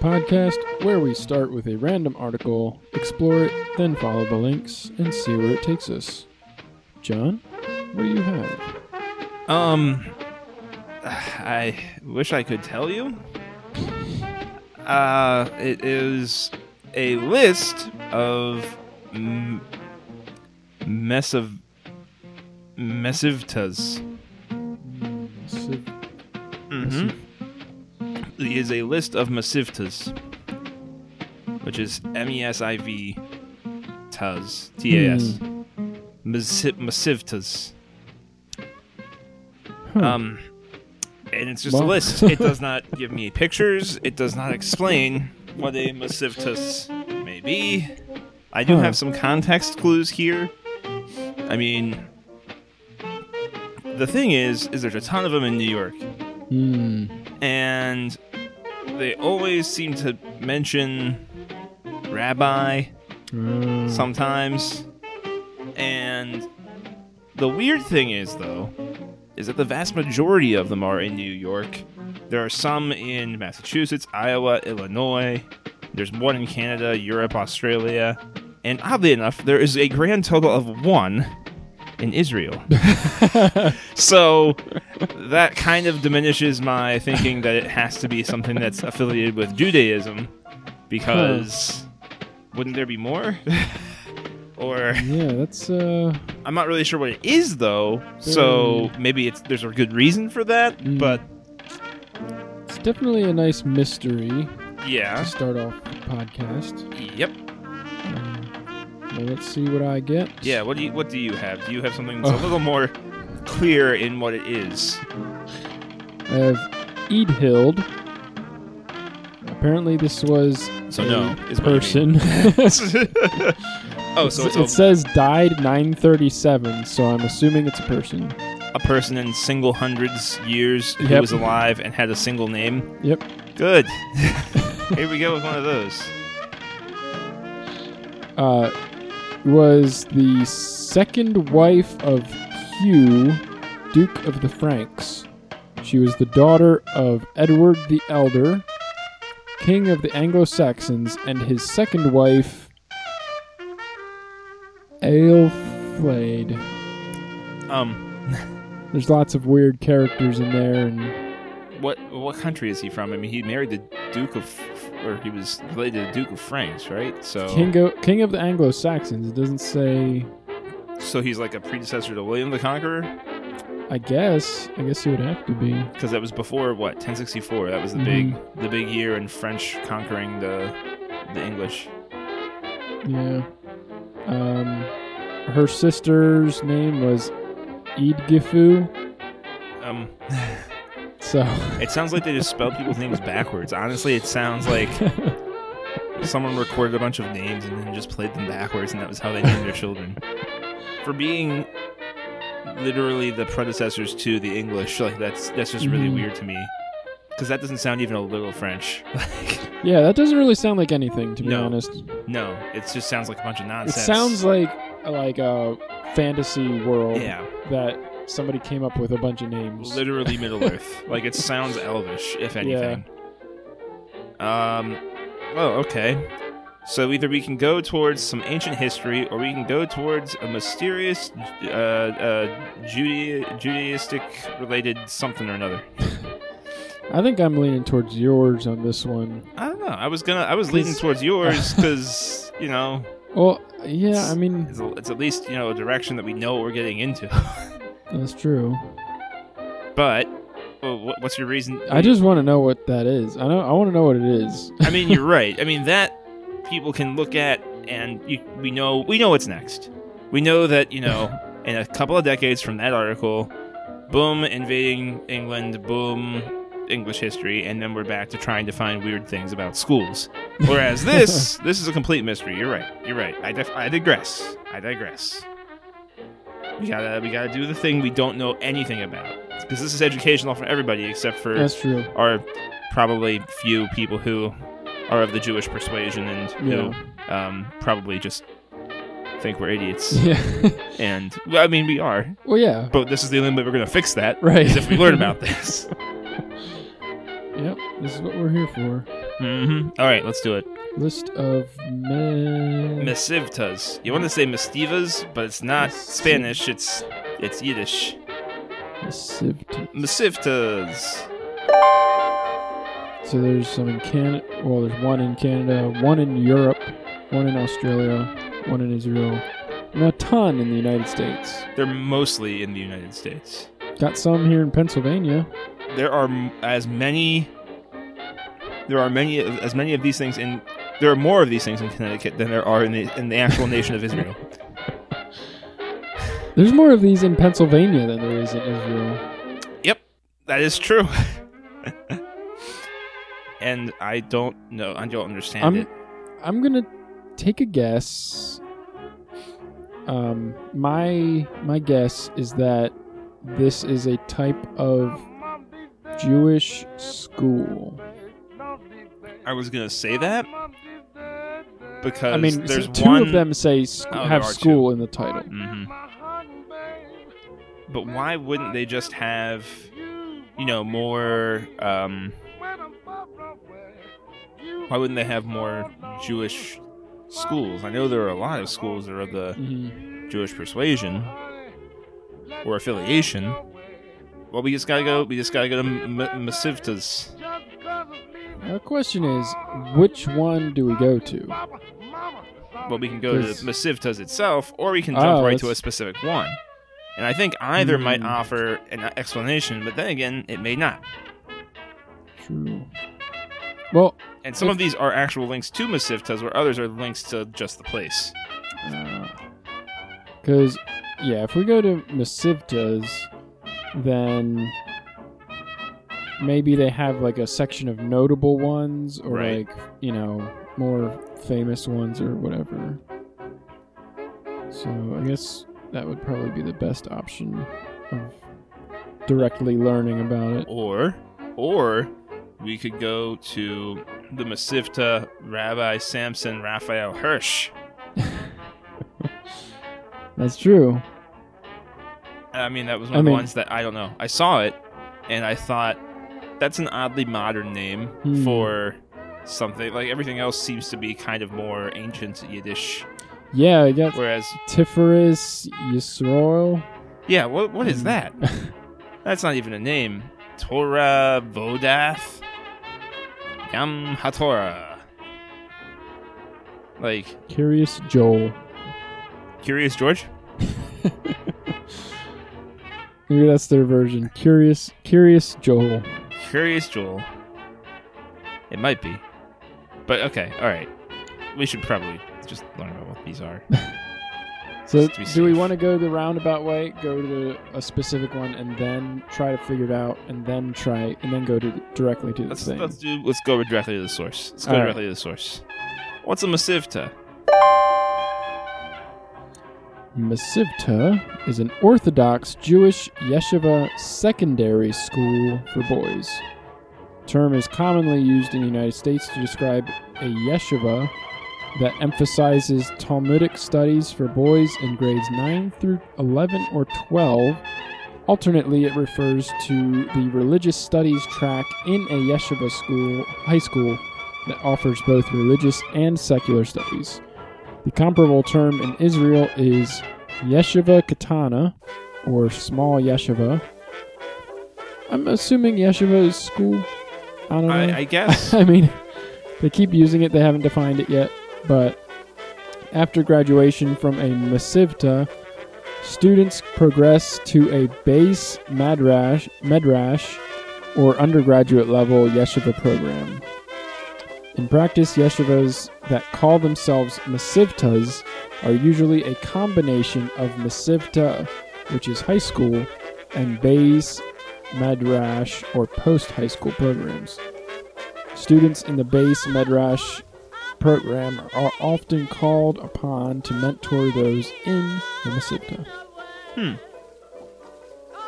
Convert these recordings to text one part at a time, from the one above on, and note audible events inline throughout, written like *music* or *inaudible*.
Podcast where we start with a random article, explore it, then follow the links, and see where it takes us. John, what do you have? Um, I wish I could tell you. Uh, it is a list of m- messiv messivtas. Civ- Mm-hmm. Is a list of massivtas, which is M E S I V tas T A S Massi- massivtas. Huh. Um, and it's just a list. It does not *laughs* give me pictures. It does not explain what a massivtus may be. I do Huh. have some context clues here. I mean, the thing is, is there's a ton of them in New York, Hmm. and they always seem to mention rabbi Uh, sometimes. And the weird thing is, though, is that the vast majority of them are in New York. There are some in Massachusetts, Iowa, Illinois. There's one in Canada, Europe, Australia. And oddly enough, there is a grand total of one in Israel. *laughs* so that kind of diminishes my thinking that it has to be something that's affiliated with Judaism because wouldn't there be more? *laughs* or yeah, that's uh. I'm not really sure what it is though. So maybe it's there's a good reason for that, Mm. but It's definitely a nice mystery to yeah. start off the podcast. Yep. Well, let's see what I get. Yeah, what do you what do you have? Do you have something that's Oh. a little more clear in what it is? I have Eadhild. Apparently, this was So no, is person. *laughs* oh, so it's it says died 937, so I'm assuming it's a person. a person in single hundreds years who Yep. was alive and had a single name. Yep. Good. *laughs* Here we go with one of those. Uh, was the second wife of Hugh, Duke of the Franks. She was the daughter of Edward the Elder, King of the Anglo-Saxons, and his second wife, Aelflaed. Um, There's lots of weird characters in there, and what what country is he from? I mean, he married the Duke of, or he was related to the Duke of France, right? So King, o- King of the Anglo-Saxons. It doesn't say. So he's like a predecessor to William the Conqueror, I guess. I guess he would have to be. because that was before what 1064. That was the big the big year in French conquering the the English. Yeah. Um, her sister's name was Eadgifu. Um, *laughs* So it sounds like they just spelled people's names backwards. Honestly, it sounds like *laughs* someone recorded a bunch of names and then just played them backwards, and that was how they named their children. For being literally the predecessors to the English, like that's that's just really Mhm. weird to me. Because that doesn't sound even a little French. *laughs* Like, yeah, that doesn't really sound like anything, to be No. honest. no, it just sounds like a bunch of nonsense. It sounds like like a fantasy world yeah, that somebody came up with a bunch of names. literally *laughs* Middle Earth. Like it sounds elvish, if anything. Yeah. Um. Oh, okay. So either we can go towards some ancient history, or we can go towards a mysterious, uh, uh, Judea- Judaistic related something or another. *laughs* I think I'm leaning towards yours on this one. I don't know. I was gonna. I was leaning towards yours *laughs* because you know Well, yeah, I mean it's, it's at least you know a direction that we know what we're getting into. That's true. but well, what's your reason? I just want to know what that is. I know. I want to know what it is. I mean, you're *laughs* right. I mean that people can look at and you, we know we know what's next. we know that you know *laughs* in a couple of decades from that article, boom, invading England, boom, English history, and then we're back to trying to find weird things about schools. Whereas *laughs* this, this is a complete mystery. You're right. You're right. I, dif- I digress. I digress. We gotta we gotta do the thing we don't know anything about because this is educational for everybody except for That's true. our probably few people who are of the Jewish persuasion and who um, probably just think we're idiots. *laughs* Yeah. And well, I mean, we are, well, yeah. but this is the only way we're going to fix that. Right. Is if we learn about *laughs* this. Yep. This is what we're here for. hmm All right, let's do it. List of men. Misivtas. You want to say mistivas, but it's not Spanish. It's it's Yiddish. Misivtas. So there's some in Canada. Well, there's one in Canada, one in Europe, one in Australia, one in Israel, and a ton in the United States. They're mostly in the United States. Got some here in Pennsylvania. There are as many. There are many as many of these things in. There are more of these things in Connecticut than there are in the in the actual nation of Israel. There's more of these in Pennsylvania than there is in Israel. Yep, that is true. *laughs* and I don't know. I don't understand I'm- it. I'm gonna take a guess. Um, my my guess is that this is a type of Jewish school. I was gonna say that because I mean, there's two one of them say sc- Oh, have school in the title. hmm But why wouldn't they just have, you know, more? Um, why wouldn't they have more Jewish schools? I know there are a lot of schools that are of the Mhm. Jewish persuasion or affiliation. Well, we just gotta go. We just gotta go to M- Masivtas. The question is, which one do we go to? Well, we can go to 'Cause- Masivtas itself, or we can jump Oh, right to a that's- specific one. And I think either might Hmm. offer an explanation, but then again, it may not. True. Well, And some If- of these are actual links to Masivtas, where others are links to just the place. because yeah, if we go to Masivtas, then maybe they have like a section of notable ones, or Right. like you know more famous ones, or whatever. So I guess that would probably be the best option of directly learning about it. Or, or we could go to the Masivta Rabbi Samson Raphael Hirsch. *laughs* That's true. I mean, that was one I of the ones that I don't know. I saw it, and I thought that's an oddly modern name Hmm. for something. Like everything else seems to be kind of more ancient Yiddish. Yeah, I got Whereas, Tiferes Yisroel. yeah, what what is Hmm. that? *laughs* That's not even a name. Torah Vodath Yam HaTorah. Like Curious Joel. Curious George? *laughs* Maybe that's their version. Curious, Curious Joel. Curious Joel. It might be. But okay, alright. We should probably just learn about what these are. *laughs* So, Just to be do we want to go the roundabout way, go to a specific one, and then try to figure it out, and then try, and then go to directly to the Let's thing? let's do let's go directly to the source. Let's go All right. directly to the source. What's a Masivta? Masivta is an Orthodox Jewish yeshiva secondary school for boys. The term is commonly used in the United States to describe a yeshiva that emphasizes Talmudic studies for boys in grades 9 through 11 or 12. Alternately, it refers to the religious studies track in a yeshiva school, high school, that offers both religious and secular studies. The comparable term in Israel is yeshiva katana, or small yeshiva. I'm assuming yeshiva is school. I don't know. I, I guess. *laughs* I mean, they keep using it. They haven't defined it yet. But after graduation from a masivta, students progress to a base madrash, medrash or undergraduate level yeshiva program. In practice, yeshivas that call themselves Masivtas are usually a combination of Masivta, which is high school, and Bayes Madrash or post high school programs. Students in the Bayes Madrash program are often called upon to mentor those in the Masivta. Hmm.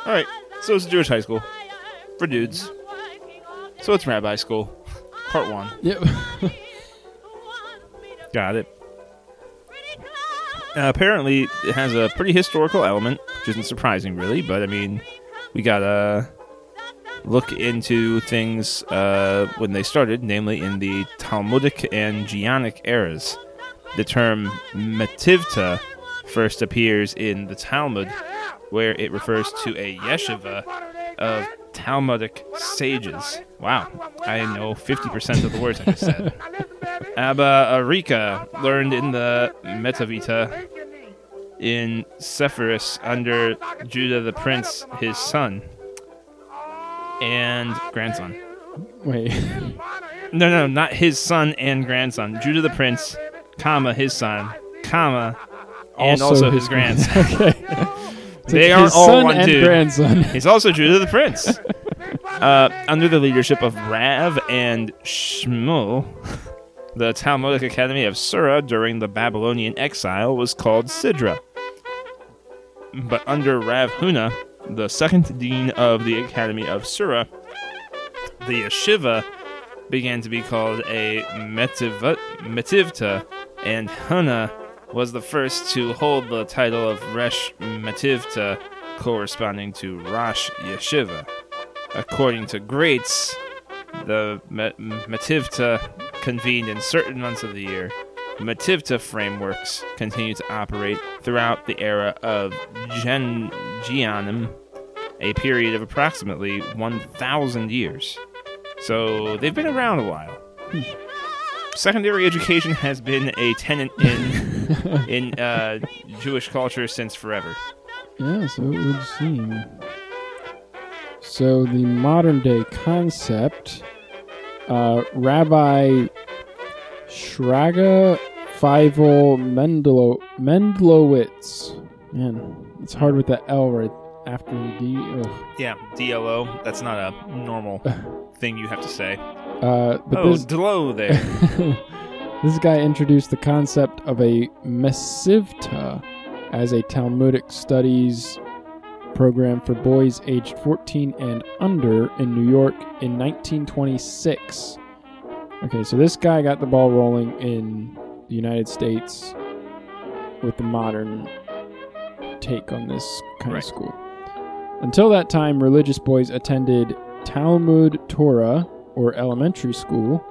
All right. So it's a Jewish high school for dudes. So it's rabbi school, part one. Yep. *laughs* Got it. Uh, apparently, it has a pretty historical element, which isn't surprising, really. But I mean, we gotta look into things uh, when they started, namely in the Talmudic and Geonic eras. The term mativta first appears in the Talmud, where it refers to a yeshiva of Talmudic sages. Wow, I know 50% of the words I just said. *laughs* Abba Arika learned in the Metavita in Sepphoris under Judah the Prince, his son and grandson. Wait. No, no, not his son and grandson. Judah the Prince, comma, his son, comma, and also, his, grandson. *laughs* okay. They aren't his all one and dude. grandson. *laughs* He's also Judah the Prince. *laughs* Uh, under the leadership of Rav and Shmuel, the Talmudic Academy of Sura during the Babylonian exile was called Sidra. But under Rav Huna, the second dean of the Academy of Sura, the yeshiva began to be called a metiv- metivta, and Huna was the first to hold the title of Resh Metivta, corresponding to Rosh Yeshiva. According to Graetz, the Mativta convened in certain months of the year. Mativta frameworks continue to operate throughout the era of Gen- Geonim, a period of approximately 1,000 years. So they've been around a while. Secondary education has been a tenant in *laughs* in uh, Jewish culture since forever. Yeah, so it would seem. So the modern day concept, uh, Rabbi Shraga Feivel Mendelo Mendelowitz. Man, it's hard with that L right after the D. Ugh. Yeah, DLO. That's not a normal *laughs* thing you have to say. Uh, but oh, this Delo there. *laughs* this guy introduced the concept of a mesivta as a Talmudic studies program for boys aged 14 and under in New York in 1926. Okay, so this guy got the ball rolling in the United States with the modern take on this kind Right. of school. Until that time, religious boys attended Talmud Torah or elementary school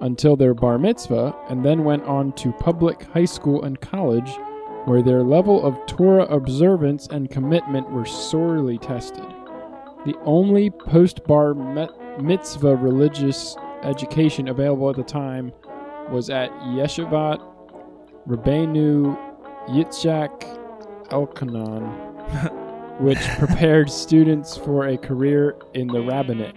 until their bar mitzvah and then went on to public high school and college where their level of Torah observance and commitment were sorely tested. The only post bar mitzvah religious education available at the time was at Yeshivat Rabbeinu Yitzhak Elkanan, *laughs* which prepared students for a career in the rabbinate.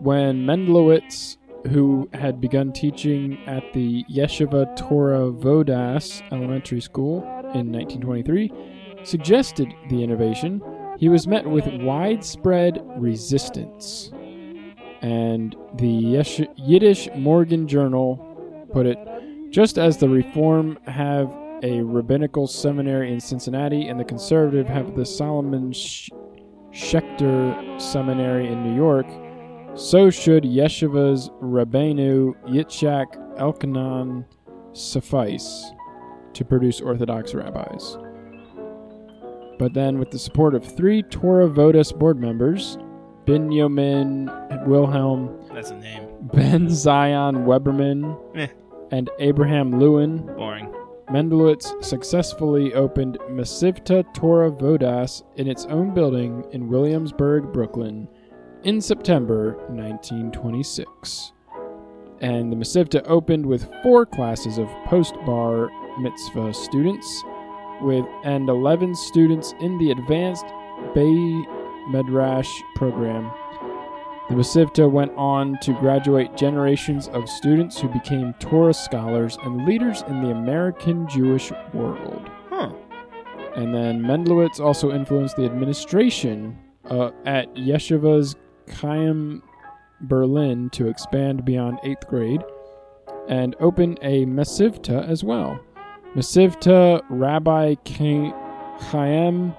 When Mendelowitz, who had begun teaching at the Yeshiva Torah Vodas Elementary School in 1923, suggested the innovation, he was met with widespread resistance. And the Yesh- Yiddish Morgen Journal put it just as the Reform have a rabbinical seminary in Cincinnati and the Conservative have the Solomon Sh- Schechter Seminary in New York, so should Yeshiva's Rabbeinu Yitzhak Elkanan suffice to produce Orthodox rabbis. But then, with the support of three Torah Vodas board members, Binyamin Wilhelm, That's a name. Ben Zion Weberman, Eh. and Abraham Lewin, Boring. Mendelowitz successfully opened Masivta Torah Vodas in its own building in Williamsburg, Brooklyn, in September 1926. And the Masivta opened with four classes of post bar mitzvah students, with and 11 students in the advanced Bay Medrash program. The Masivta went on to graduate generations of students who became Torah scholars and leaders in the American Jewish world. Huh. And then Mendelowitz also influenced the administration uh, at Yeshivas Chaim Berlin to expand beyond eighth grade and open a Masivta as well. Masivta Rabbi Cha- Chaim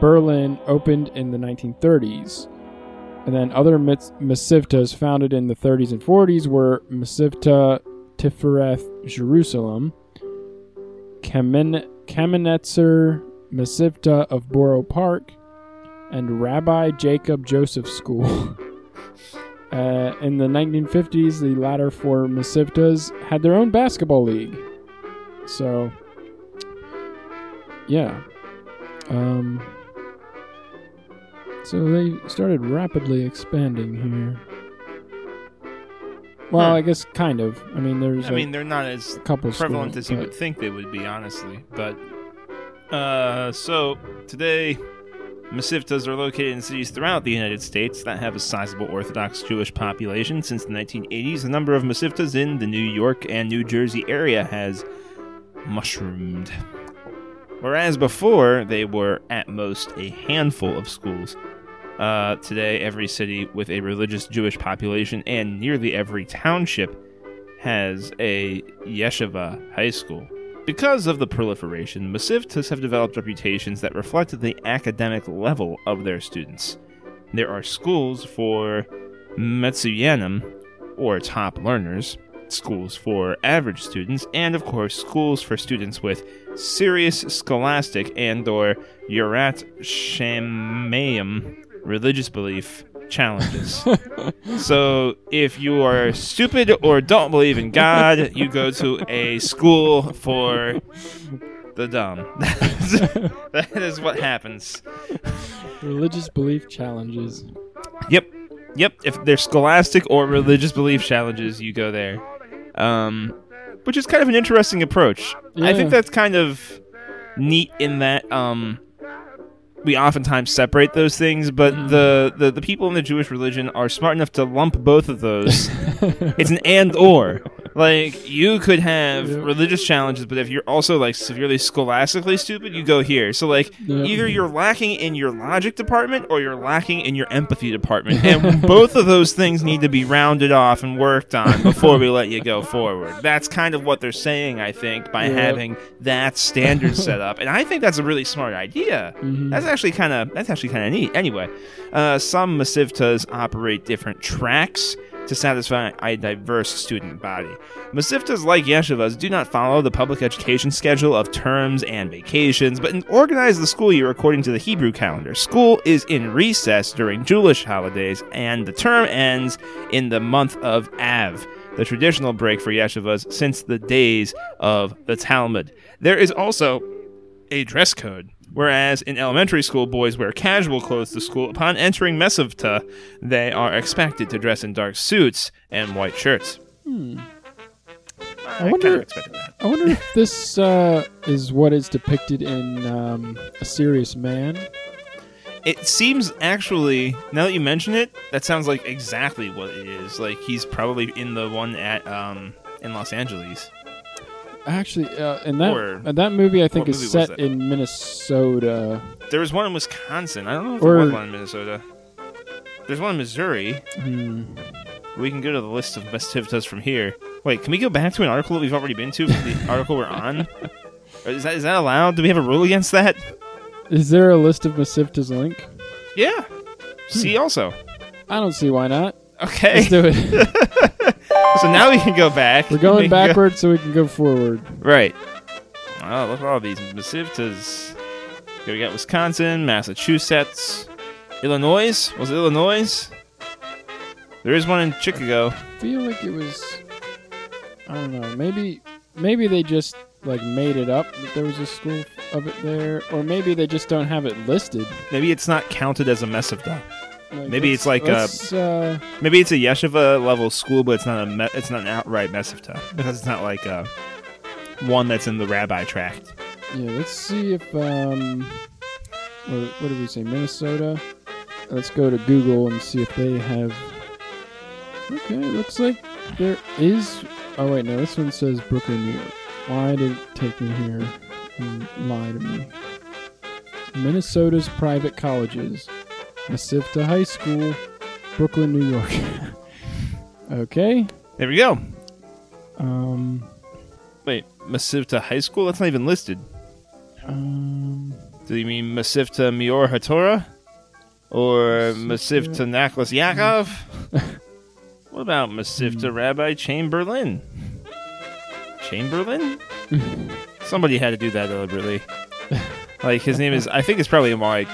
Berlin opened in the 1930s. And then other Masivtas founded in the 30s and 40s were Masivta Tifereth Jerusalem, Kamen- Kamenetzer Masivta of Borough Park, and Rabbi Jacob Joseph School. *laughs* uh, in the 1950s, the latter four Masivtas had their own basketball league. So, yeah. Um, so they started rapidly expanding here. Well. I guess kind of. I mean, there's I mean, they're not as prevalent as you would think they would be, honestly. But uh, so today, Masivtas are located in cities throughout the United States that have a sizable Orthodox Jewish population. Since the 1980s, the number of Masivtas in the New York and New Jersey area has mushroomed. Whereas before, they were at most a handful of schools. Uh, today, every city with a religious Jewish population and nearly every township has a yeshiva high school. Because of the proliferation, Masivtas have developed reputations that reflect the academic level of their students. There are schools for Metsuyanim, or top learners, schools for average students, and of course schools for students with serious scholastic and or Yurat Shamayim religious belief challenges. so if you are stupid or don't believe in God, you go to a school for the dumb. *laughs* that is what happens. religious belief challenges. Yep. Yep. If they're scholastic or religious belief challenges, you go there. Um, which is kind of an interesting approach. I think that's kind of neat in that um, we oftentimes separate those things, but Mm. the, the, the people in the Jewish religion are smart enough to lump both of those. *laughs* it's an and or. Like you could have Yeah. religious challenges, but if you're also like severely scholastically stupid, you go here. So like Yeah. either you're lacking in your logic department or you're lacking in your empathy department, *laughs* and both of those things need to be rounded off and worked on before we let you go forward. That's kind of what they're saying, I think, by having that standard set up, and I think that's a really smart idea. Mhm. That's actually kind of that's actually kind of neat. Anyway, uh, some Masivtas operate different tracks to satisfy a diverse student body. Masivtas, like yeshivas, do not follow the public education schedule of terms and vacations, but organize the school year according to the Hebrew calendar. School is in recess during Jewish holidays, and the term ends in the month of Av, the traditional break for yeshivas since the days of the Talmud. There is also a dress code. Whereas in elementary school, boys wear casual clothes to school. Upon entering Mesivta, they are expected to dress in dark suits and white shirts. Hmm. I, I wonder- kind of expected that. I wonder if this uh, is what is depicted in um, A Serious Man. It seems actually, now that you mention it, that sounds like exactly what it is. Like he's probably in the one at um in Los Angeles. Actually, uh, in that Or- uh, that movie, I think what is was set that? in Minnesota. There was one in Wisconsin. I don't know if Or- there was one in Minnesota. There's one in Missouri. Hmm. We can go to the list of Mesivtas from here. Wait, can we go back to an article that we've already been to from the *laughs* article we're on? Or Is that is that allowed? Do we have a rule against that? Is there a list of Masivta's link? Yeah. See also. I don't see why not. Okay. Let's do it. *laughs* so now we can go back. We're We going *laughs* can go- backwards so we can go forward. Right. Oh, look at all these Masivtas. Here we got Wisconsin, Massachusetts, Illinois. Was it Illinois? There is one in Chicago. I feel like it was. I don't know. Maybe maybe they just like made it up that there was a school of it there, or maybe they just don't have it listed. Maybe it's not counted as a Mesivta. Like, Maybe it's like a- uh, Maybe it's a yeshiva level school, but it's not a me- it's not an outright mesivta because it's not like a one that's in the rabbi tract. yeah. Let's see if um, what, what did we say? Minnesota. let's go to Google and see if they have. Okay, looks like there is. Oh wait, no, this one says Brooklyn, New York. Why did it take me here and lie to me? Minnesota's private colleges, Mesivta High School, Brooklyn, New York. *laughs* okay. There we go. Um. Wait, Masivta High School? That's not even listed. Um. Do you mean Masivta Mior Hatorah? Or Masivta- Masivta Naklas Yaakov? *laughs* what about Masivta Rabbi Chamberlain? Chamberlain? *laughs* Somebody had to do that deliberately. Like his name is, I think it's probably more like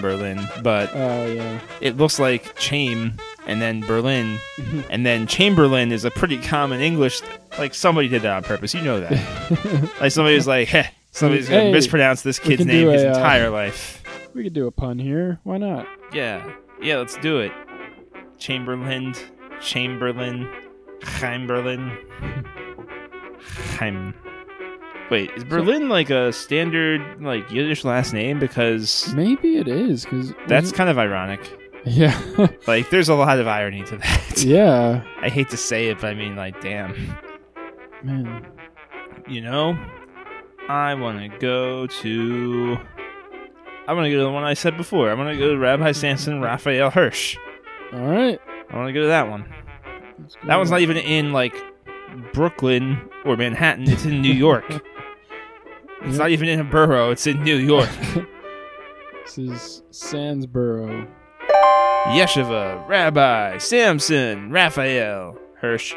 Berlin, but Oh yeah. it looks like Cham and then Berlin, *laughs* and then Chamberlain is a pretty common English. Like somebody did that on purpose. You know that. *laughs* like somebody was like, "Heh, somebody's gonna Hey, mispronounce this we kid's can name do his a, uh, entire life." We could do a pun here. Why not? Yeah, yeah, let's do it. Chamberlain, Chamberlain, Chamberlain, *laughs* Chaim. Wait, is Berlin like a standard like Yiddish last name? Because Maybe it is because that's kind of ironic. yeah, *laughs* Like, there's a lot of irony to that. *laughs* yeah, I hate to say it, but I mean, like, damn. man. You know, I want to go to. I want to go to the one I said before. I want to go to Rabbi Samson Raphael Hirsch. All right. I want to go to that one. Let's That one's not even in like Brooklyn or Manhattan. It's in New York. *laughs* It's not even in a borough. It's in New York. *laughs* This is Sandsboro. Yeshiva Rabbi Samson Raphael Hirsch,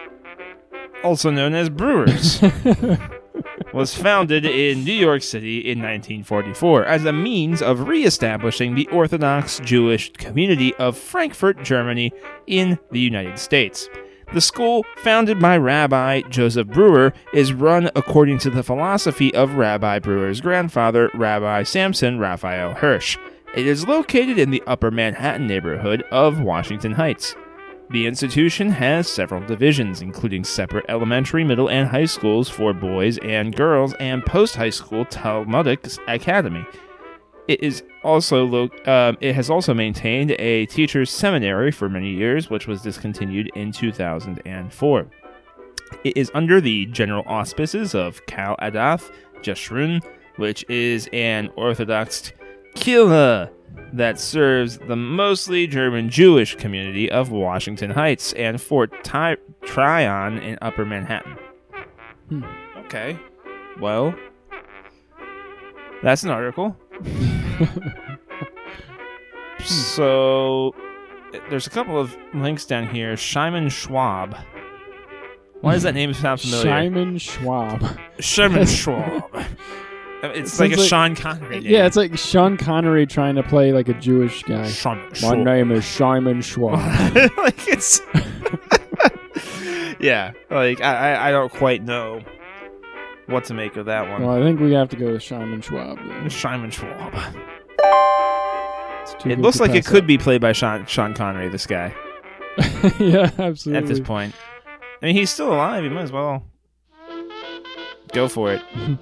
also known as Breuer's. *laughs* was founded in New York City in 1944 as a means of reestablishing the Orthodox Jewish community of Frankfurt, Germany, in the United States. The school, founded by Rabbi Joseph Breuer, is run according to the philosophy of Rabbi Breuer's grandfather, Rabbi Samson Raphael Hirsch. It is located in the Upper Manhattan neighborhood of Washington Heights. The institution has several divisions, including separate elementary, middle, and high schools for boys and girls, and post-high school Talmudic academy. It is also lo- um, it has also maintained a teachers' seminary for many years, which was discontinued in 2004. It is under the general auspices of Kal Adath Jeshurun, which is an Orthodox killa that serves the mostly German Jewish community of Washington Heights and Fort Ty- Tryon in Upper Manhattan. Hmm. Okay. Well, that's an article. *laughs* so, there's a couple of links down here. Shimon Schwab. Why does that name sound familiar? Simon Schwab. Shimon *laughs* Schwab. It's Sounds like a like- Sean Connery name. Yeah, it's like Sean Connery trying to play like a Jewish guy. My name is Simon Schwab. *laughs* like it's *laughs* yeah like I, I- I don't quite know what to make of that one well, I think we have to go with Simon Schwab. Then. Simon Schwab it looks like it could be played by Sean Sean Connery this guy *laughs* yeah, absolutely. at this point I mean he's still alive he might as well go for it *laughs*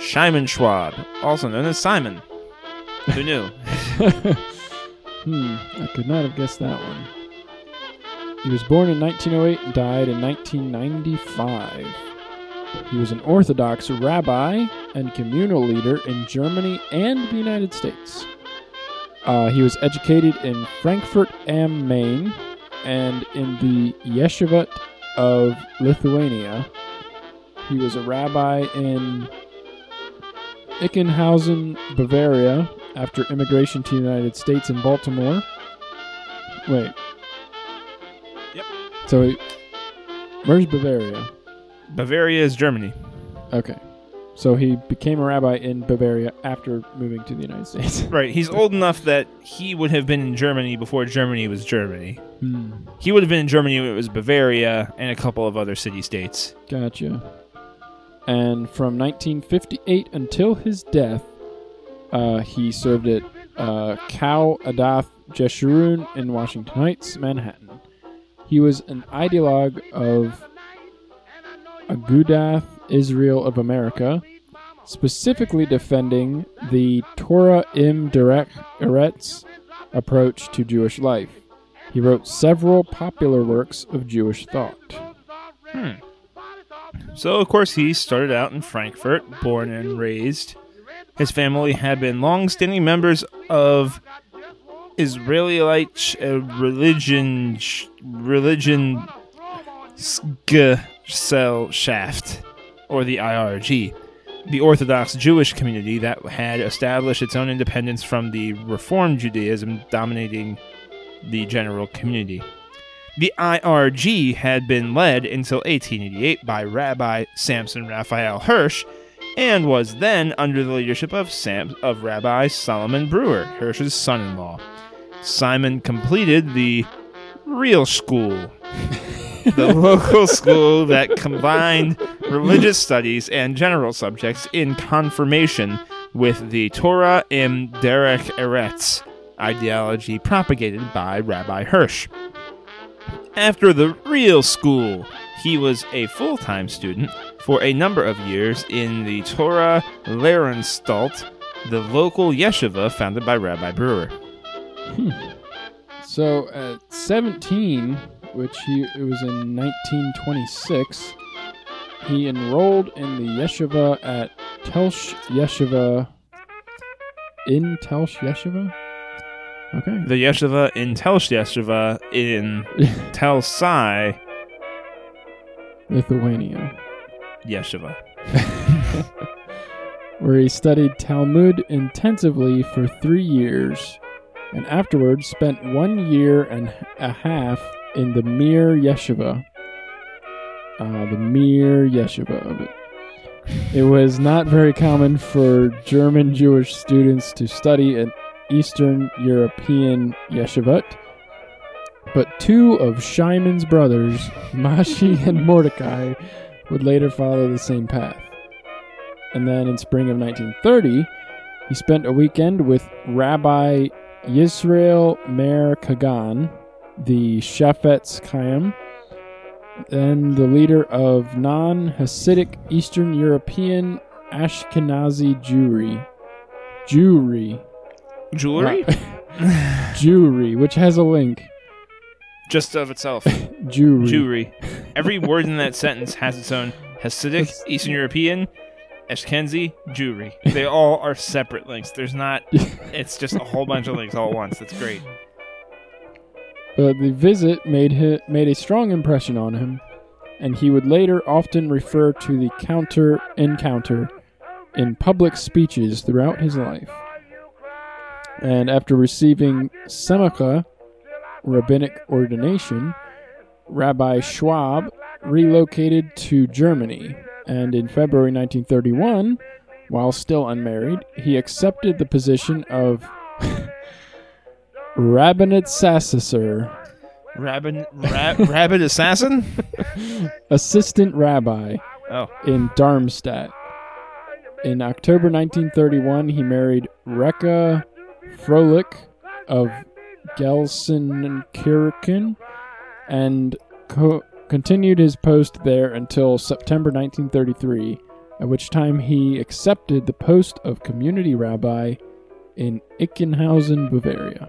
Simon Schwab also known as Simon who knew *laughs* hmm, I could not have guessed that one. He was born in 1908 and died in 1995. He was an Orthodox rabbi and communal leader in Germany and the United States. Uh, he was educated in Frankfurt am Main and in the Yeshivat of Lithuania. He was a rabbi in Ichenhausen, Bavaria, after immigration to the United States in Baltimore. Wait. Yep. So, he, where's Bavaria? Bavaria is Germany Okay. So he became a rabbi in Bavaria after moving to the United States. *laughs* right he's old enough that he would have been in Germany before Germany was Germany hmm. He would have been in Germany when it was Bavaria and a couple of other city states. Gotcha. And from 1958 until his death, uh, he served at uh, Adath Jeshurun in Washington Heights, Manhattan. He was an ideologue of Agudath Israel of America, specifically defending the Torah im Derech Eretz approach to Jewish life. He wrote several popular works of Jewish thought. Hmm. So, of course, he started out in Frankfurt, born and raised. His family had been long-standing members of Israelite uh, religion religion shaft, or the IRG, the Orthodox Jewish community that had established its own independence from the Reform Judaism dominating the general community. The IRG had been led until 1888 by Rabbi Samson Raphael Hirsch and was then under the leadership of, Sam, of Rabbi Solomon Breuer, Hirsch's son in law. Simon completed the real school, *laughs* the local school that combined religious studies and general subjects in confirmation with the Torah im Derech Eretz ideology propagated by Rabbi Hirsch. After the real school, he was a full time student for a number of years in the Torah Lehranstalt, the local yeshiva founded by Rabbi Breuer. Hmm. So at 17, which he it was in 1926, he enrolled in the yeshiva at Telsh Yeshiva. In Telsh Yeshiva. Okay. The yeshiva in Tel Yeshiva in *laughs* Tel Sai Lithuania, Yeshiva. *laughs* where he studied Talmud intensively for three years, and afterwards spent one year and a half in the Mir Yeshiva. Uh, the Mir Yeshiva of it. It was not very common for German Jewish students to study an Eastern European yeshivat, but two of Shimon's brothers, *laughs* Mashi and Mordecai, would later follow the same path. And then in spring of 1930, he spent a weekend with Rabbi Yisrael Meir Kagan, the Shafetz Chaim, and the leader of non Hasidic Eastern European Ashkenazi Jewry. Jewry. Jewelry? *laughs* Jewry, which has a link. Just of itself. *laughs* Jewry. Jewry. Every word in that sentence has its own Hasidic, Eastern European, Ashkenazi, Jewry. They all are separate links. There's not, *laughs* it's just a whole bunch of links all at once. That's great. The visit made hi made a strong impression on him, and he would later often refer to the counter encounter in public speeches throughout his life. And after receiving Semicha, rabbinic ordination, Rabbi Schwab relocated to Germany, and in February 1931, while still unmarried, he accepted the position of *laughs* Rabbinate Sassessor, Rabbit, rab, rabbit assassin? *laughs* assistant rabbi Oh, in Darmstadt. In October 1931, he married Rekka Froelich of Gelsenkirchen and co- continued his post there until September 1933, at which time he accepted the post of community rabbi in Ichenhausen, Bavaria.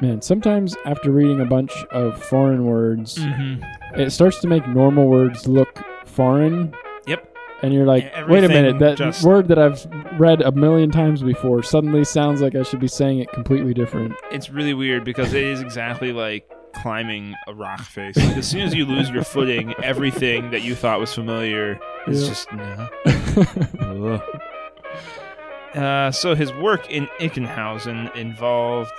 Man, sometimes after reading a bunch of foreign words, mm-hmm. it starts to make normal words look foreign. Yep. And you're like, Yeah, wait a minute, that just- word that I've read a million times before suddenly sounds like I should be saying it completely different. It's really weird because it is exactly like climbing a rock face. Like, as soon as you lose your footing, everything that you thought was familiar is Yeah. just no. *laughs* Uh, so his work in Ichenhausen involved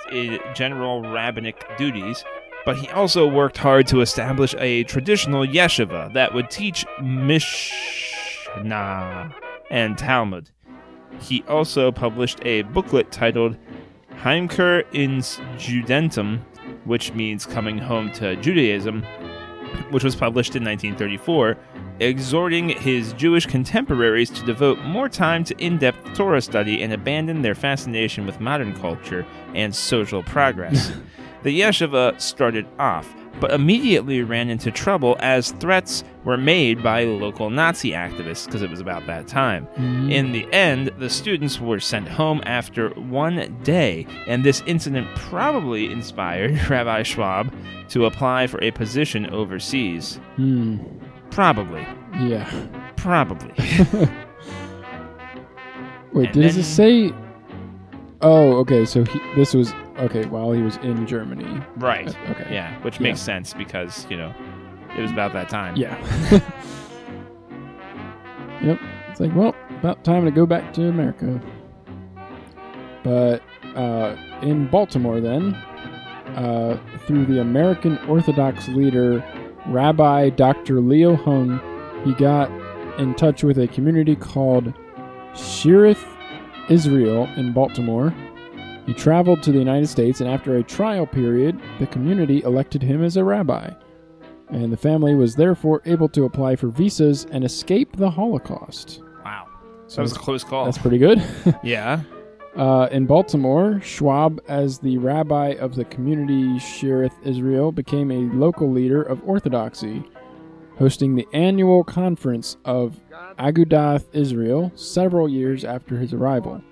general rabbinic duties, but he also worked hard to establish a traditional yeshiva that would teach Mishnah and Talmud. He also published a booklet titled Heimkehr ins Judentum, which means coming home to Judaism, which was published in 1934, exhorting his Jewish contemporaries to devote more time to in depth Torah study and abandon their fascination with modern culture and social progress. *laughs* the yeshiva started off but immediately ran into trouble as threats were made by local Nazi activists because it was about that time. Mhm. In the end, the students were sent home after one day, and this incident probably inspired *laughs* Rabbi Schwab to apply for a position overseas. Hmm. Probably. Yeah. Probably. *laughs* Wait, And did then- it say? Oh, okay. So he, this was okay while he was in Germany. right. Uh, Okay. Yeah, which makes sense because, you know, it was about that time. Yeah. *laughs* yep. It's like, well, about time to go back to America. But uh, in Baltimore, then, uh, through the American Orthodox leader Rabbi Dr. Leo Jung, he got in touch with a community called Shearith Israel in Baltimore. He traveled to the United States, and after a trial period, the community elected him as a rabbi and the family was therefore able to apply for visas and escape the Holocaust. Wow. So that was a close call. That's pretty good. *laughs* yeah. Uh, in Baltimore, Schwab, as the rabbi of the community Shearith Israel, became a local leader of Orthodoxy, hosting the annual conference of Agudath Israel several years after his arrival.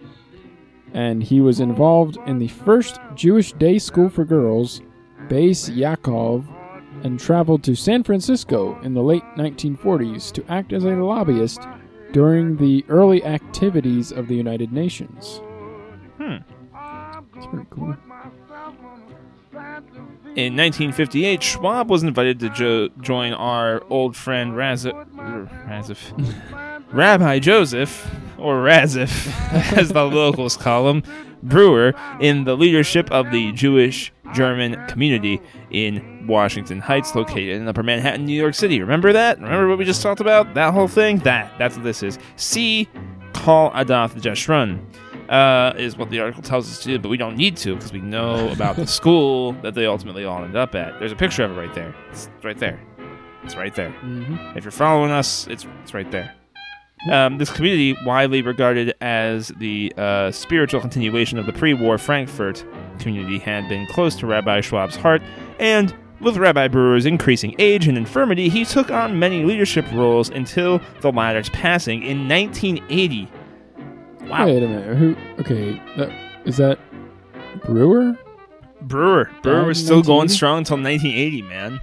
And he was involved in the first Jewish day school for girls, Beis Yaakov, and traveled to San Francisco in the late 1940s to act as a lobbyist during the early activities of the United Nations. Hmm. It's pretty cool. In 1958, Schwab was invited to jo- join our old friend Razif, Razif, *laughs* Rabbi Joseph, or Razif, *laughs* as the locals call him, Breuer, in the leadership of the Jewish German community in Washington Heights, located in Upper Manhattan, New York City. Remember that? Remember what we just talked about? That whole thing? That. That's what this is. See K'hal Adath Jeshurun uh, is what the article tells us to do, but we don't need to because we know *laughs* about the school that they ultimately all end up at. There's a picture of it right there. It's right there. It's right there. Mm-hmm. If you're following us, it's it's right there. Um, this community, widely regarded as the uh, spiritual continuation of the pre-war Frankfurt community, had been close to Rabbi Schwab's heart, and with Rabbi Breuer's increasing age and infirmity, he took on many leadership roles until the latter's passing in 1980. Wow. Wait a minute. Who? Okay, that, is that Breuer? Breuer. Breuer was still going strong until 1980, man.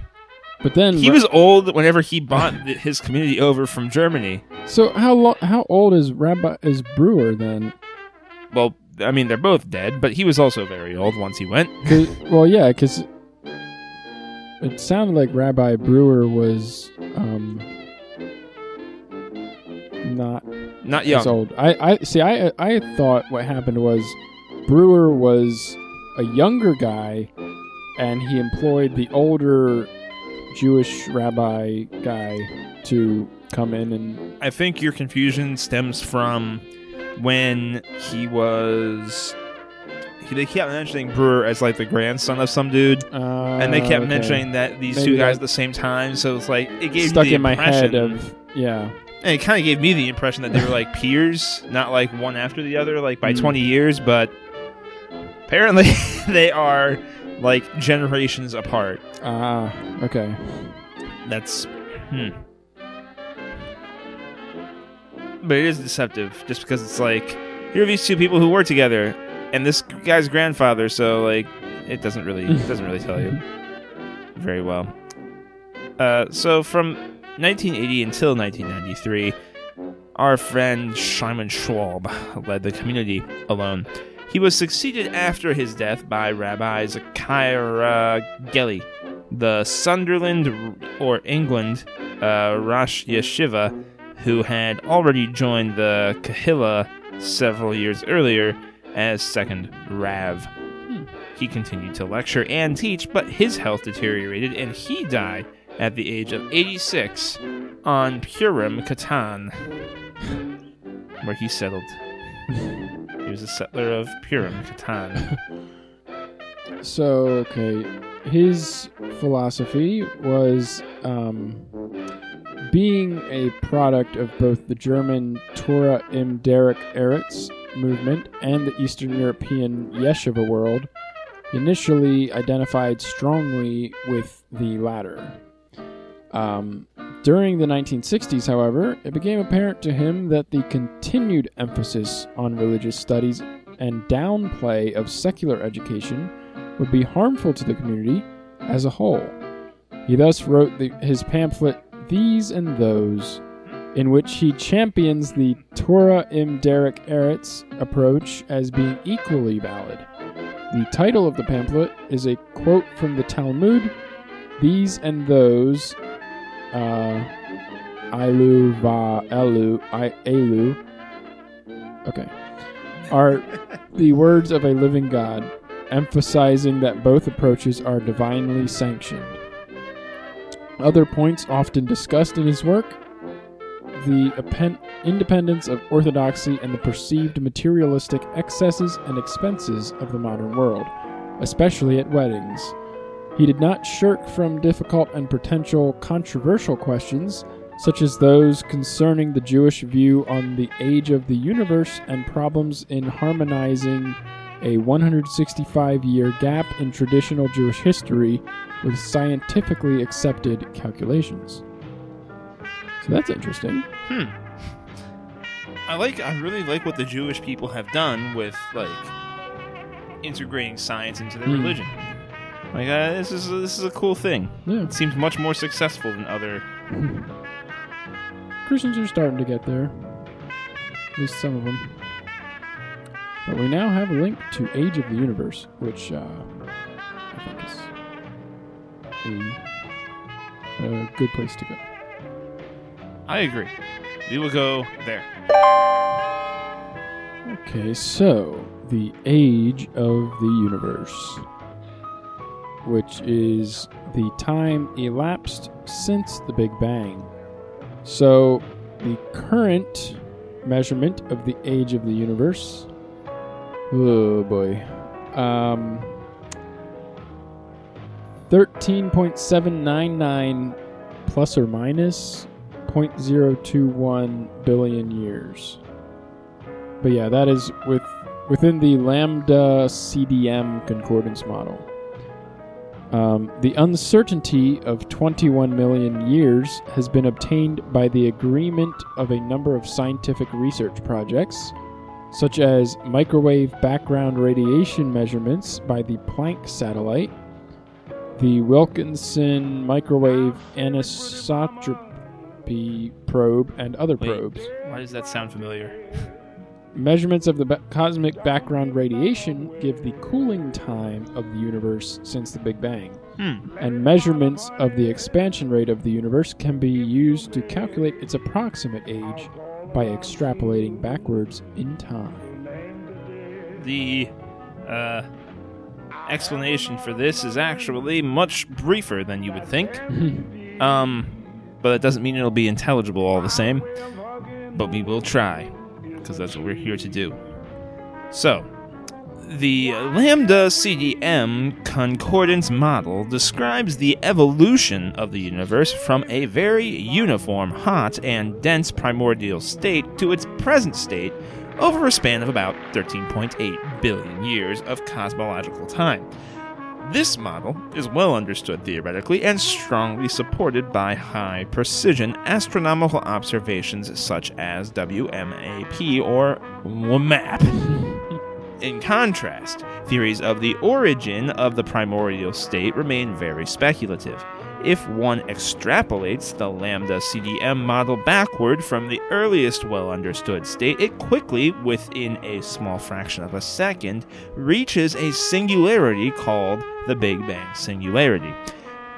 But then He was old whenever he bought his community over from Germany. so how how old is Rabbi is Breuer then? Well, I mean, they're both dead, but he was also very old once he went. *laughs* well, yeah, because it sounded like Rabbi Breuer was um not Not young. old. I, I see. I I thought what happened was Breuer was a younger guy, and he employed the older Jewish rabbi guy to come in and I think your confusion stems from when he was. He, they kept mentioning Breuer as like the grandson of some dude, uh, and they kept okay. mentioning that these Maybe two guys at the same time. So it's like it gave stuck the in my head of yeah. And it kind of gave me the impression that they were like peers, not like one after the other, like by Mm. 20 years. But apparently, *laughs* they are like generations apart. Ah, okay. That's hmm. But it is deceptive, just because it's like here are these two people who work together, and this guy's grandfather. So like, it doesn't really it doesn't really tell you *laughs* very well. Uh, so from 1980 until 1993, our friend Simon Schwab led the community alone. He was succeeded after his death by Rabbi Zachariah Gelley, the Sunderland or England uh, Rosh Yeshiva, who had already joined the Kahila several years earlier as second Rav. He continued to lecture and teach, but his health deteriorated and he died at the age of 86 on Purim, Katan, where he settled. He was a settler of Purim, Katan. *laughs* So okay, his philosophy was um, being a product of both the German Torah im Derek Eretz movement and the Eastern European Yeshiva world. Initially identified strongly with the latter. Um, during the 1960s, however, it became apparent to him that the continued emphasis on religious studies and downplay of secular education would be harmful to the community as a whole. He thus wrote the, his pamphlet These and Those, in which he champions the Torah im Derek Eretz approach as being equally valid. The title of the pamphlet is a quote from the Talmud These and Those, uh, Ilu va Elu, I, Elu, okay, are the words of a living God, emphasizing that both approaches are divinely sanctioned. Other points often discussed in his work the independence of orthodoxy and the perceived materialistic excesses and expenses of the modern world, especially at weddings. He did not shirk from difficult and potential controversial questions, such as those concerning the Jewish view on the age of the universe and problems in harmonizing a 165 year gap in traditional Jewish history with scientifically accepted calculations. So that's interesting. Hmm. I like. I really like what the Jewish people have done with like integrating science into their Hmm. religion. Like uh, this is this is a cool thing. Yeah. It seems much more successful than other. Christians are starting to get there. At least some of them. But we now have a link to Age of the Universe, which uh, I think is a, a good place to go. I agree. We will go there. Okay, so the age of the universe, which is the time elapsed since the Big Bang. So the current measurement of the age of the universe. Oh boy. Um 13.799 plus or minus 0.021 billion years. But yeah, that is with within the lambda CDM concordance model. Um, the uncertainty of 21 million years has been obtained by the agreement of a number of scientific research projects, such as microwave background radiation measurements by the Planck satellite, the Wilkinson microwave anisotropy probe, and other Wait. probes. Why does that sound familiar? *laughs* Measurements of the ba- cosmic background radiation give the cooling time of the universe since the Big Bang, Hmm. and measurements of the expansion rate of the universe can be used to calculate its approximate age by extrapolating backwards in time. The uh, explanation for this is actually much briefer than you would think. *laughs* Um, but it doesn't mean it'll be intelligible all the same. But we will try, because that's what we're here to do. So, the Lambda CDM concordance model describes the evolution of the universe from a very uniform, hot, and dense primordial state to its present state over a span of about 13.8 billion years of cosmological time. This model is well understood theoretically and strongly supported by high precision astronomical observations such as WMAP or WMAP. *laughs* In contrast, theories of the origin of the primordial state remain very speculative. If one extrapolates the lambda CDM model backward from the earliest well understood state, it quickly, within a small fraction of a second, reaches a singularity called the Big Bang singularity.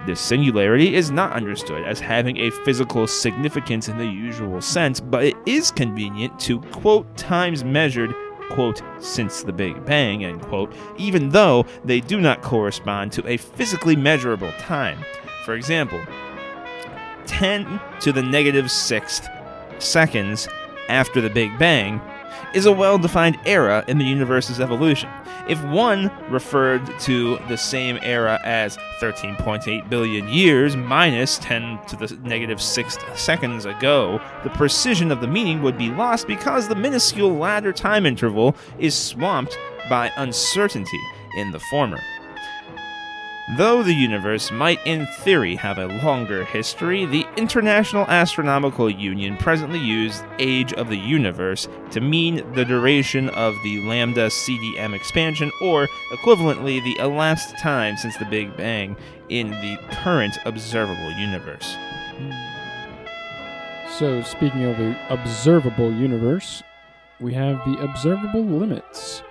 This singularity is not understood as having a physical significance in the usual sense, but it is convenient to quote times measured quote since the Big Bang end quote, even though they do not correspond to a physically measurable time. For example, 10 to the negative sixth seconds after the Big Bang is a well defined era in the universe's evolution. If one referred to the same era as 13.8 billion years minus 10 to the negative sixth seconds ago, the precision of the meaning would be lost because the minuscule latter time interval is swamped by uncertainty in the former. Though the universe might, in theory, have a longer history, the International Astronomical Union presently uses age of the universe to mean the duration of the lambda CDM expansion, or equivalently, the elapsed time since the Big Bang in the current observable universe. So, speaking of the observable universe, we have the observable limits.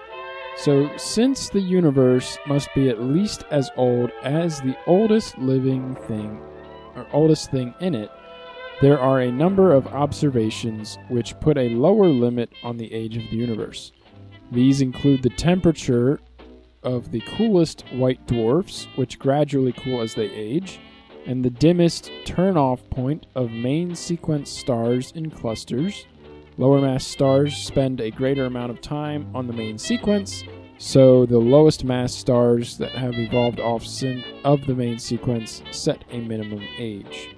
So, since the universe must be at least as old as the oldest living thing, or oldest thing in it, there are a number of observations which put a lower limit on the age of the universe. These include the temperature of the coolest white dwarfs, which gradually cool as they age, and the dimmest turn off point of main sequence stars in clusters. Lower mass stars spend a greater amount of time on the main sequence, so the lowest mass stars that have evolved off of the main sequence set a minimum age.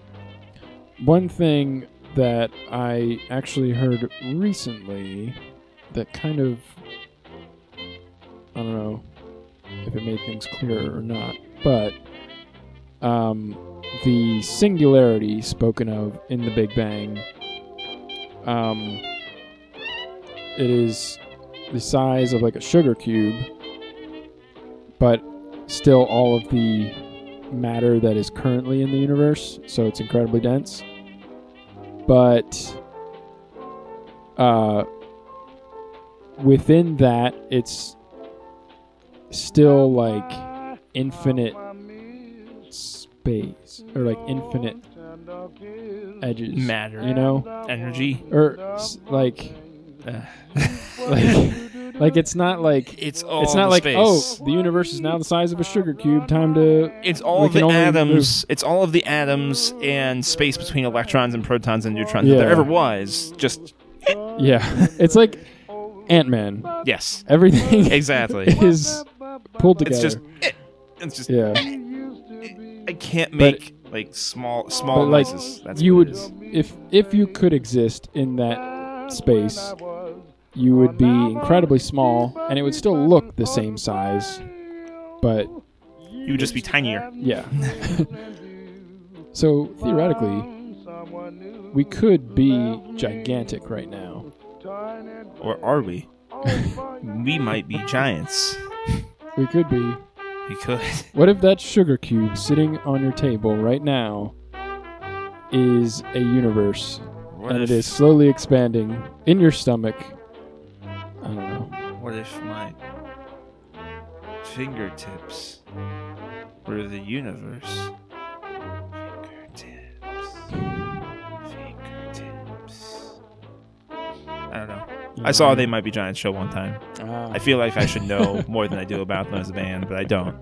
One thing that I actually heard recently that kind of I don't know if it made things clearer or not, but um, the singularity spoken of in the Big Bang, um, it is the size of like a sugar cube, but still all of the matter that is currently in the universe, so it's incredibly dense. But uh, within that, it's still like infinite space or like infinite edges Matter. you know Energy. or like Uh, like like it's not like it's all it's not the like space. oh the universe is now the size of a sugar cube time to It's all we of the only atoms. It's all of the atoms and space between electrons and protons and neutrons that Yeah. there ever was. Just yeah *laughs* it's like ant-man yes, everything *laughs* exactly. is pulled together it's just. It's just. yeah I can't make like small small but like noises. That's you what would is. if if you could exist in that space you would be incredibly small and it would still look the same size but You would just be tinier. yeah *laughs* so theoretically we could be gigantic right now Or are we? we might be giants. we could be We could. what if that sugar cube sitting on your table right now is a universe What and if, it is slowly expanding in your stomach i don't know What if my fingertips were the universe? Fingertips. Fingertips. I don't know. I saw They Might Be Giants show one time. Ah. I feel like I should know more than I do about them as a band, but I don't.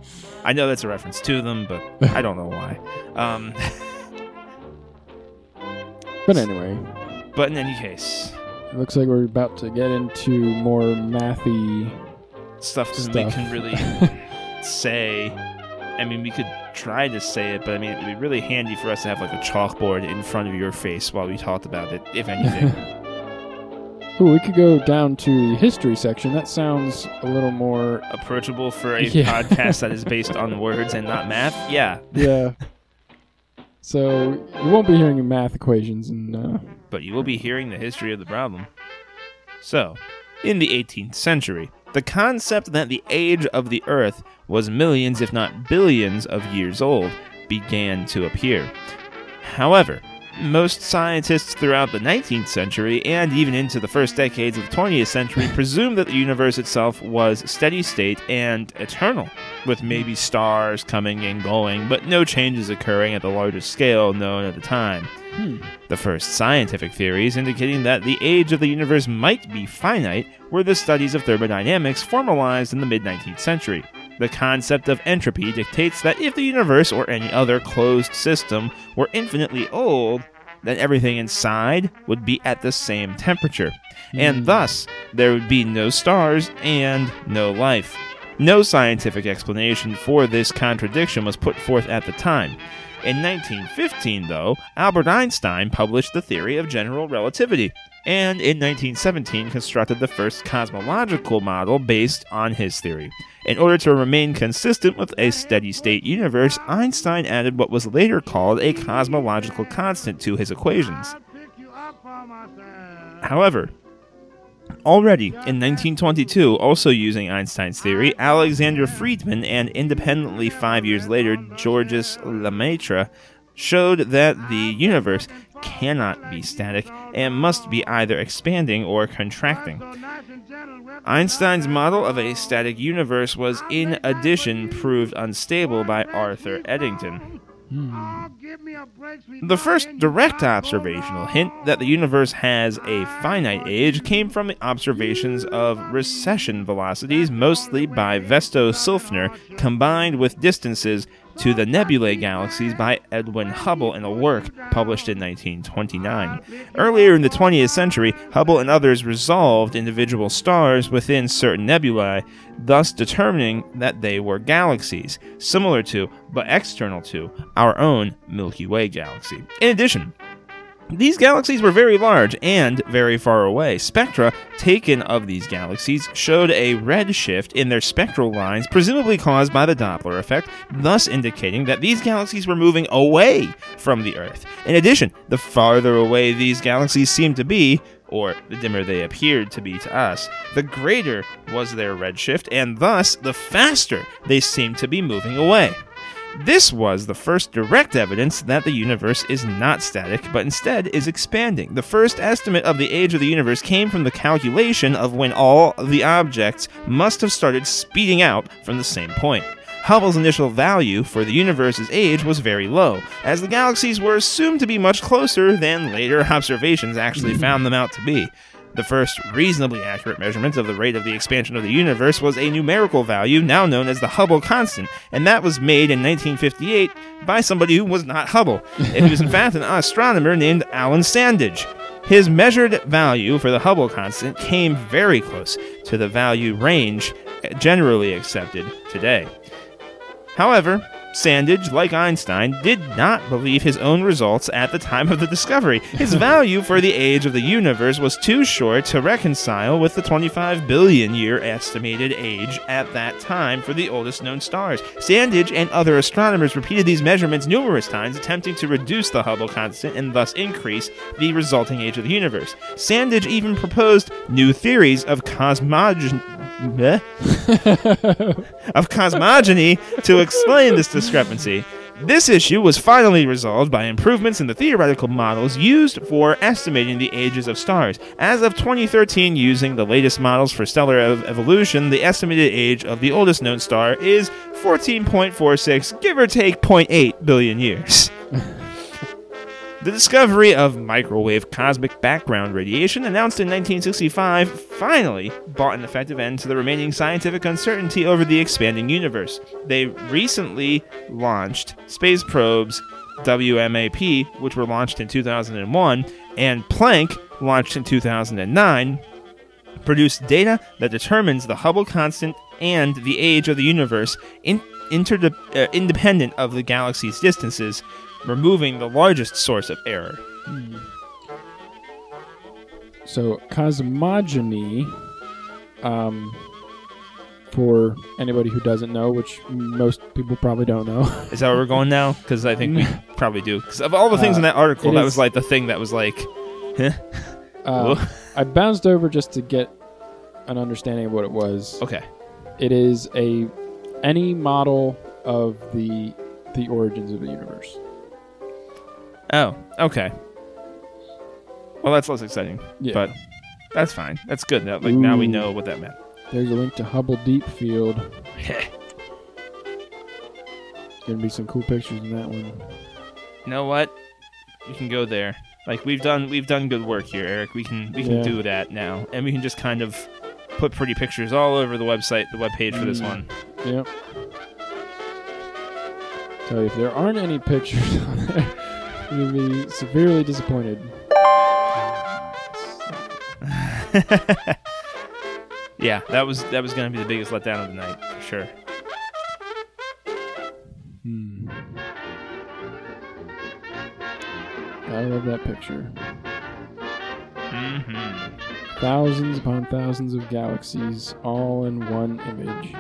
I know that's a reference to them, but I don't know why. Um, but anyway but in any case, It looks like we're about to get into more mathy stuff that we can really *laughs* say. I mean, we could try to say it, but I mean, it'd be really handy for us to have like a chalkboard in front of your face while we talked about it, if anything. *laughs* Ooh, we could go down to the history section. That sounds a little more. Approachable for a Yeah. podcast that is *laughs* based on words and not math. Yeah, Yeah. so you won't be hearing math equations and. Uh, but you will be hearing the history of the problem. So, in the 18th century, the concept that the age of the Earth was millions, if not billions, of years old began to appear. However, most scientists throughout the 19th century and even into the first decades of the 20th century *laughs* presumed that the universe itself was steady state and eternal, with maybe stars coming and going, but no changes occurring at the largest scale known at the time. Hmm. The first scientific theories indicating that the age of the universe might be finite were the studies of thermodynamics formalized in the mid 19th century. The concept of entropy dictates that if the universe or any other closed system were infinitely old, then everything inside would be at the same temperature, and thus there would be no stars and no life. No scientific explanation for this contradiction was put forth at the time. In 1915, though, Albert Einstein published the theory of general relativity, and in 1917 constructed the first cosmological model based on his theory. In order to remain consistent with a steady state universe, Einstein added what was later called a cosmological constant to his equations. However, already in 1922, also using Einstein's theory, Alexander Friedmann and independently five years later, Georges Lemaitre showed that the universe cannot be static and must be either expanding or contracting. Einstein's model of a static universe was, in addition, proved unstable by Arthur Eddington. Hmm. The first direct observational hint that the universe has a finite age came from observations of recession velocities, mostly by Vesto Slipher, combined with distances to the nebulae galaxies by Edwin Hubble in a work published in 1929. Earlier in the 20th century, Hubble and others resolved individual stars within certain nebulae, thus determining that they were galaxies, similar to, but external to, our own Milky Way galaxy. In addition, these galaxies were very large and very far away. Spectra taken of these galaxies showed a red shift in their spectral lines, presumably caused by the Doppler effect, thus indicating that these galaxies were moving away from the Earth. In addition, the farther away these galaxies seemed to be, or the dimmer they appeared to be to us, the greater was their redshift, and thus the faster they seemed to be moving away. This was the first direct evidence that the universe is not static, but instead is expanding. The first estimate of the age of the universe came from the calculation of when all the objects must have started speeding out from the same point. Hubble's initial value for the universe's age was very low, as the galaxies were assumed to be much closer than later observations actually found them out to be. The first reasonably accurate measurement of the rate of the expansion of the universe was a numerical value now known as the Hubble constant, and that was made in 1958 by somebody who was not Hubble. It was in *laughs* fact an astronomer named Alan Sandage. His measured value for the Hubble constant came very close to the value range generally accepted today. However, Sandage, like Einstein, did not believe his own results at the time of the discovery. His *laughs* value for the age of the universe was too short to reconcile with the 25 billion year estimated age at that time for the oldest known stars. Sandage and other astronomers repeated these measurements numerous times, attempting to reduce the Hubble constant and thus increase the resulting age of the universe. Sandage even proposed new theories of cosmogony *laughs* *laughs* of cosmogony to explain this discrepancy. This issue was finally resolved by improvements in the theoretical models used for estimating the ages of stars. As of 2013, using the latest models for stellar ev- evolution, the estimated age of the oldest known star is 14.46, give or take 0.8 billion years. *laughs* The discovery of microwave cosmic background radiation, announced in 1965, finally brought an effective end to the remaining scientific uncertainty over the expanding universe. They recently launched space probes WMAP, which were launched in 2001, and Planck, launched in 2009, produced data that determines the Hubble constant and the age of the universe in, interde- uh, independent of the galaxy's distances, removing the largest source of error. So cosmogony, um, for anybody who doesn't know, which most people probably don't know, Is that where we're going now? Because I think we *laughs* probably do. Because of all the things in that article, Uh, that is- was like the thing that was like, huh? uh, I bounced over just to get an understanding of what it was. okay. It is a any model of the the origins of the universe. Oh, okay. Well, that's less exciting, Yeah. but that's fine. That's good. Now, like now we Ooh. know what that meant. There's a link to Hubble Deep Field. Gonna be some cool pictures in that one. you know what? You can go there. Like we've done, we've done good work here, Eric. We can we can Yeah. do that now, and we can just kind of put pretty pictures all over the website, the web webpage for this Mm. one. Yep. Tell you if there aren't any pictures *laughs* on there, you'll be severely disappointed. *laughs* yeah, that was that was gonna be the biggest letdown of the night for sure. Hmm. I love that picture. Mm-hmm. Thousands upon thousands of galaxies, all in one image.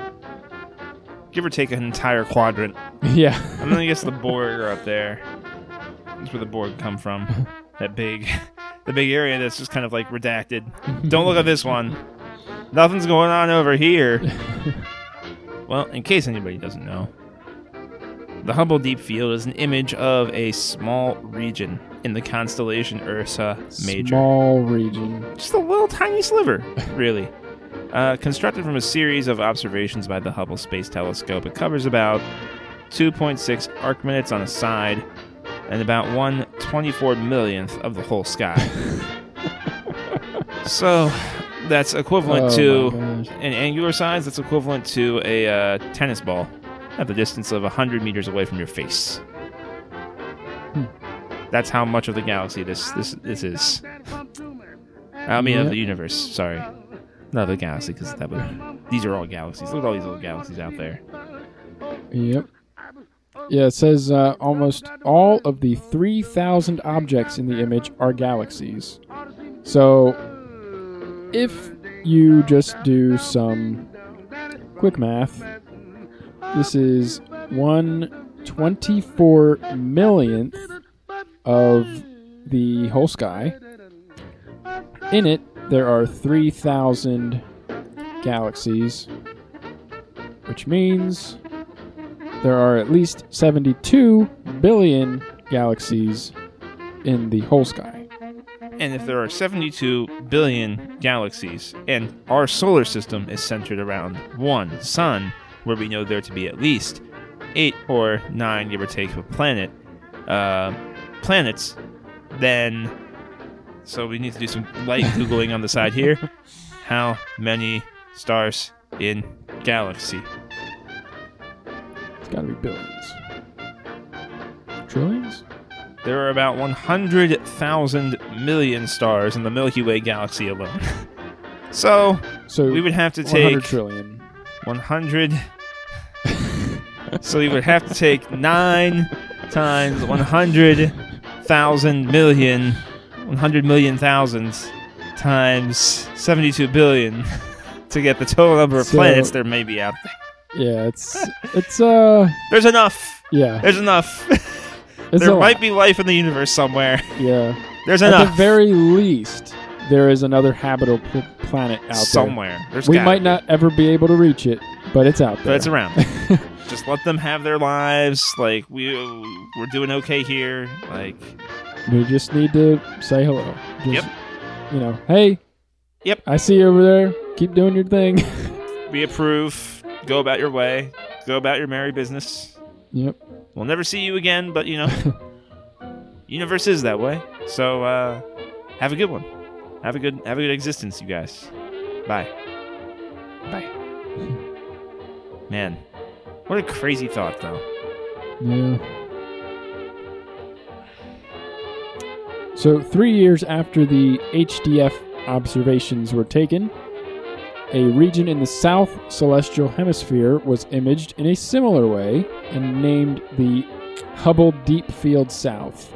Give or take an entire quadrant. *laughs* yeah. I'm gonna guess the Borg are up there. That's where the Borg come from. That big, *laughs* the big area that's just kind of like redacted. Don't look at this one. Nothing's going on over here. *laughs* Well, in case anybody doesn't know, the Hubble Deep Field is an image of a small region in the constellation Ursa Major. Small region. Just a little tiny sliver, really. Uh, constructed from a series of observations by the Hubble Space Telescope, it covers about 2.6 arc minutes on a side and about 1 24 millionth of the whole sky. *laughs* so that's equivalent Oh to, in angular size, that's equivalent to a uh, tennis ball at the distance of 100 meters away from your face. Hmm. That's how much of the galaxy this this this is. I mean, of the universe. Sorry, not the galaxy, because that would. These are all galaxies. Look at all these little galaxies out there. Yep. Yeah, it says uh, almost all of the 3,000 objects in the image are galaxies. So, if you just do some quick math, this is 1 24 millionth of the whole sky. In it, there are 3,000 galaxies, which means there are at least 72 billion galaxies in the whole sky. And if there are 72 billion galaxies, and our solar system is centered around one sun, where we know there to be at least eight or nine, give or take, a planet, uh, planets, then. So we need to do some light *laughs* googling on the side here. How many stars in galaxy? It's got to be billions. Trillions? There are about 100,000 million stars in the Milky Way galaxy alone. *laughs* so So we would have to 100 take trillion. 100. *laughs* so you would have to take 9 times 100,000 million, 100 million thousands times 72 billion *laughs* to get the total number of So- planets there may be out there. Yeah, it's it's uh There's enough. yeah. There's enough. *laughs* There might lot. be life in the universe somewhere. yeah. There's enough. At the very least, there is another habitable pl- planet out there. somewhere. There's there. We might be. not ever be able to reach it, but it's out there. but it's around. *laughs* Just let them have their lives. Like we we're doing okay here. Like We just need to say hello. Just, Yep. You know, hey. Yep. I see you over there. Keep doing your thing. *laughs* we approve. Go about your way. Go about your merry business. yep. We'll never see you again, but you know, *laughs* universe is that way. So uh, have a good one. Have a good have a good existence, you guys. Bye. Bye. *laughs* Man, what a crazy thought, though. Yeah. So, three years after the HDF observations were taken, a region in the south celestial hemisphere was imaged in a similar way and named the Hubble Deep Field South.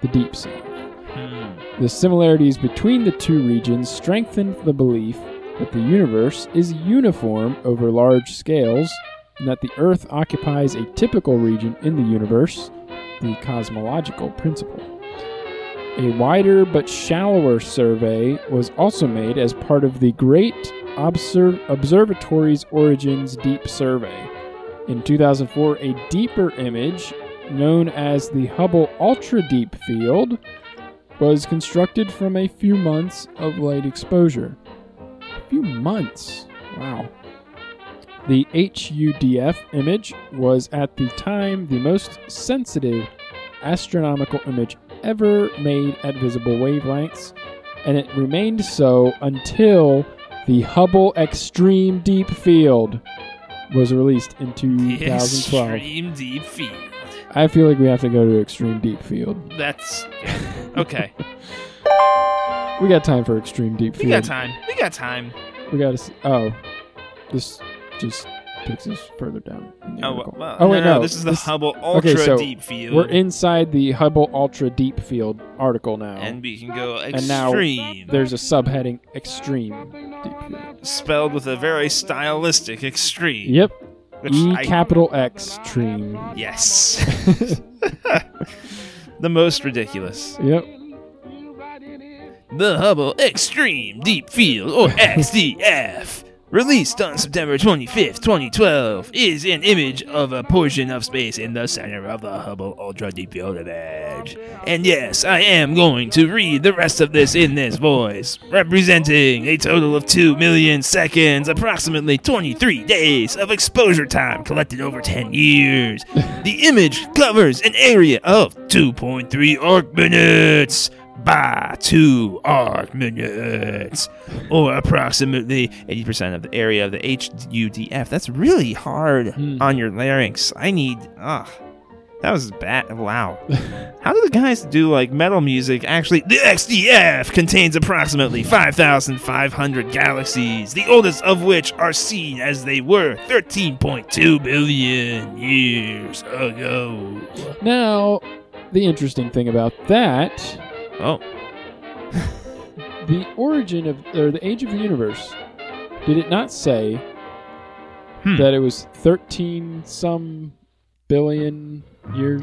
The Deep South. Hmm. The similarities between the two regions strengthened the belief that the universe is uniform over large scales and that the Earth occupies a typical region in the universe, the cosmological principle. A wider but shallower survey was also made as part of the Great Obser- Observatory's Origins Deep Survey. In 2004, a deeper image, known as the Hubble Ultra Deep Field, was constructed from a few months of light exposure. A few months? Wow. The HUDF image was at the time the most sensitive astronomical image ever made at visible wavelengths, and it remained so until the Hubble Extreme Deep Field was released in 2012. Extreme deep field. I feel like we have to go to Extreme Deep Field. That's okay. *laughs* We got time for Extreme Deep Field. We got time. We got time. We got to. Oh, this just takes us further down. Oh, well, oh wait, no, no, this is the Hubble Ultra okay, so Deep Field. We're inside the Hubble Ultra Deep Field article now. and we can go And now extreme. There's a subheading: Extreme Deep Field. spelled with a very stylistic extreme. Yep. E I- capital X Extreme. Yes. *laughs* the most ridiculous. Yep. The Hubble Extreme Deep Field, or *laughs* XDF, released on September 25th, 2012, is an image of a portion of space in the center of the Hubble Ultra Deep Field image. And yes, I am going to read the rest of this in this voice, representing a total of 2 million seconds, approximately 23 days of exposure time collected over 10 years. The image covers an area of 2.3 arc minutes by two arc minutes, or approximately 80% of the area of the HUDF. That's really hard Hmm. on your larynx. I need. Ugh. That was bad. Wow. *laughs* How do the guys do like metal music actually? The XDF contains approximately 5,500 galaxies, the oldest of which are seen as they were 13.2 billion years ago. Now, the interesting thing about that, Oh, *laughs* the origin of or the age of the universe, did it not say Hmm. that it was 13 some billion years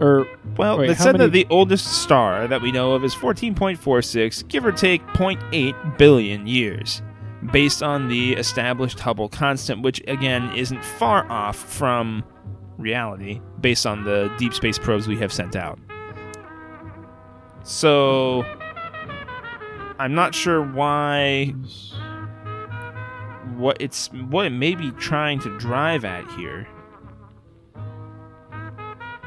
or Well, Wait, it said many- that the oldest star that we know of is 14.46, give or take 0.8 billion years, based on the established Hubble constant, which again isn't far off from reality, based on the deep space probes we have sent out. So, I'm not sure why what it's what it may be trying to drive at here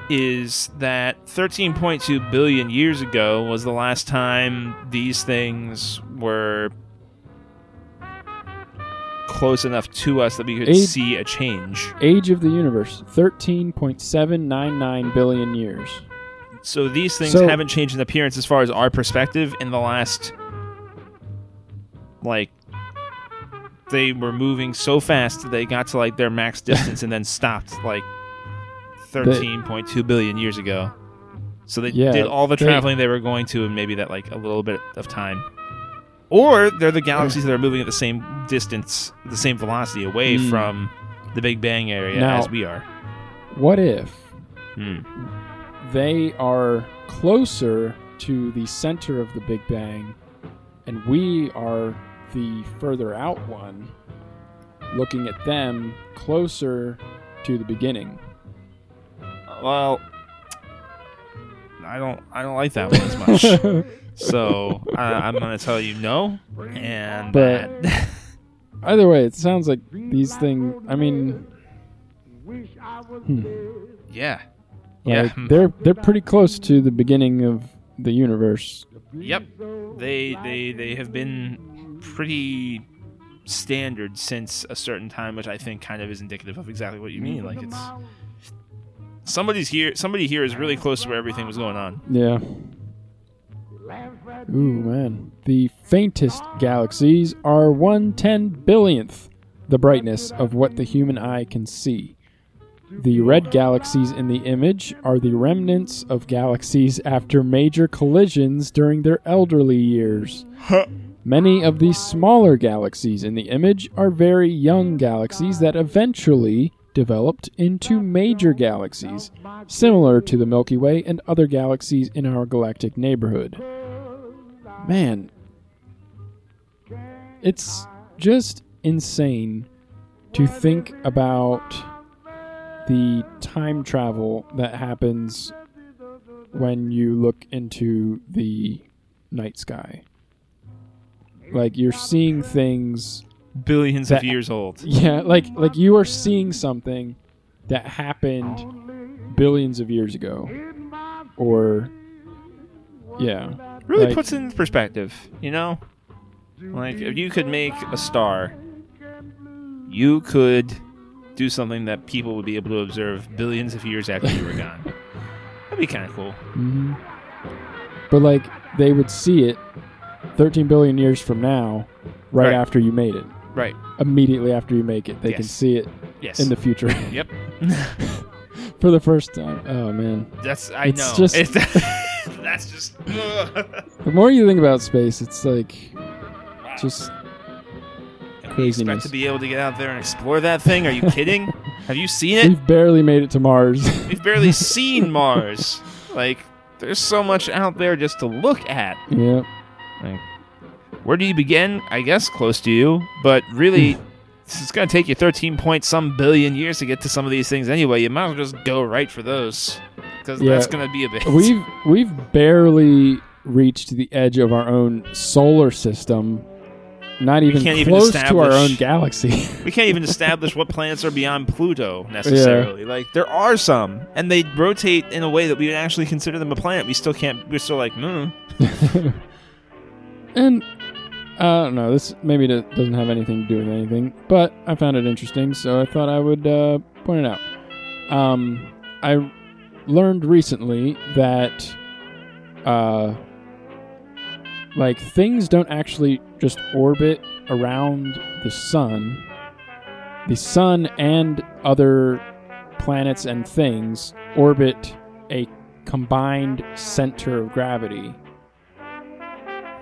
is that 13.2 billion years ago was the last time these things were close enough to us that we could Eight- see a change. age of the universe 13.799 billion years. So these things So- haven't changed in appearance as far as our perspective in the last like they were moving so fast they got to like their max *laughs* distance and then stopped like 13.2 billion years ago. So they Yeah, did all the traveling they were going to in maybe that like a little bit of time. Or they're the galaxies that are moving at the same distance, the same velocity away Hmm. from the Big Bang area Now- as we are. What if Hmm. They are closer to the center of the Big Bang and we are the further out one, looking at them closer to the beginning? Well, I don't. I don't like that one as much. *laughs* so I, I'm gonna tell you no. And But- *laughs* Either way, it sounds like these things. I mean, hmm, yeah, like yeah, they're they're pretty close to the beginning of the universe. yep. They they they have been pretty standard since a certain time, which I think kind of is indicative of exactly what you mean. Like it's somebody's here. Somebody here is really close to where everything was going on. Yeah. Ooh, man. The faintest galaxies are one ten billionth the brightness of what the human eye can see. The red galaxies in the image are the remnants of galaxies after major collisions during their elderly years. Many of the smaller galaxies in the image are very young galaxies that eventually developed into major galaxies, similar to the Milky Way and other galaxies in our galactic neighborhood. Man, it's just insane to think about the time travel that happens when you look into the night sky. Like you're seeing things Billions That- of years old. *laughs* yeah, like like you are seeing something that happened billions of years ago, or yeah, Really Like- puts it in perspective. You know, like if you could make a star, you could do something that people would be able to observe billions of years after you were *laughs* gone. That'd be kind of cool. hmm but like they would see it 13 billion years from now, right, Right. after you made it. Right. Immediately after you make it, they can see it Yes. in the future *laughs* yep. *laughs* for the first time. Oh man, That's I It's know. just- It's- that's just. the more you think about space, it's like just And we expect to be able to get out there and explore that thing. Are you *laughs* kidding? Have you seen it? we've barely made it to Mars. We've barely *laughs* seen Mars. Like, there's so much out there just to look at. yeah, Like, where do you begin? I guess close to you, but really, *laughs* it's gonna take you 13 point some billion years to get to some of these things anyway. You might as well just go right for those, because Yeah. that's gonna be a bit. we've we've barely reached the edge of our own solar system. Not even can't even close to our own galaxy. *laughs* we can't even *laughs* establish what planets are beyond Pluto necessarily. Like there are some, and they rotate in a way that we would actually consider them a planet. We still can't. We're still like, hmm. *laughs* and I don't know. This maybe doesn't have anything to do with anything, but I found it interesting, so I thought I would uh, point it out. Um, I learned recently that, uh, like things don't actually just orbit around the sun. The sun and other planets and things orbit a combined center of gravity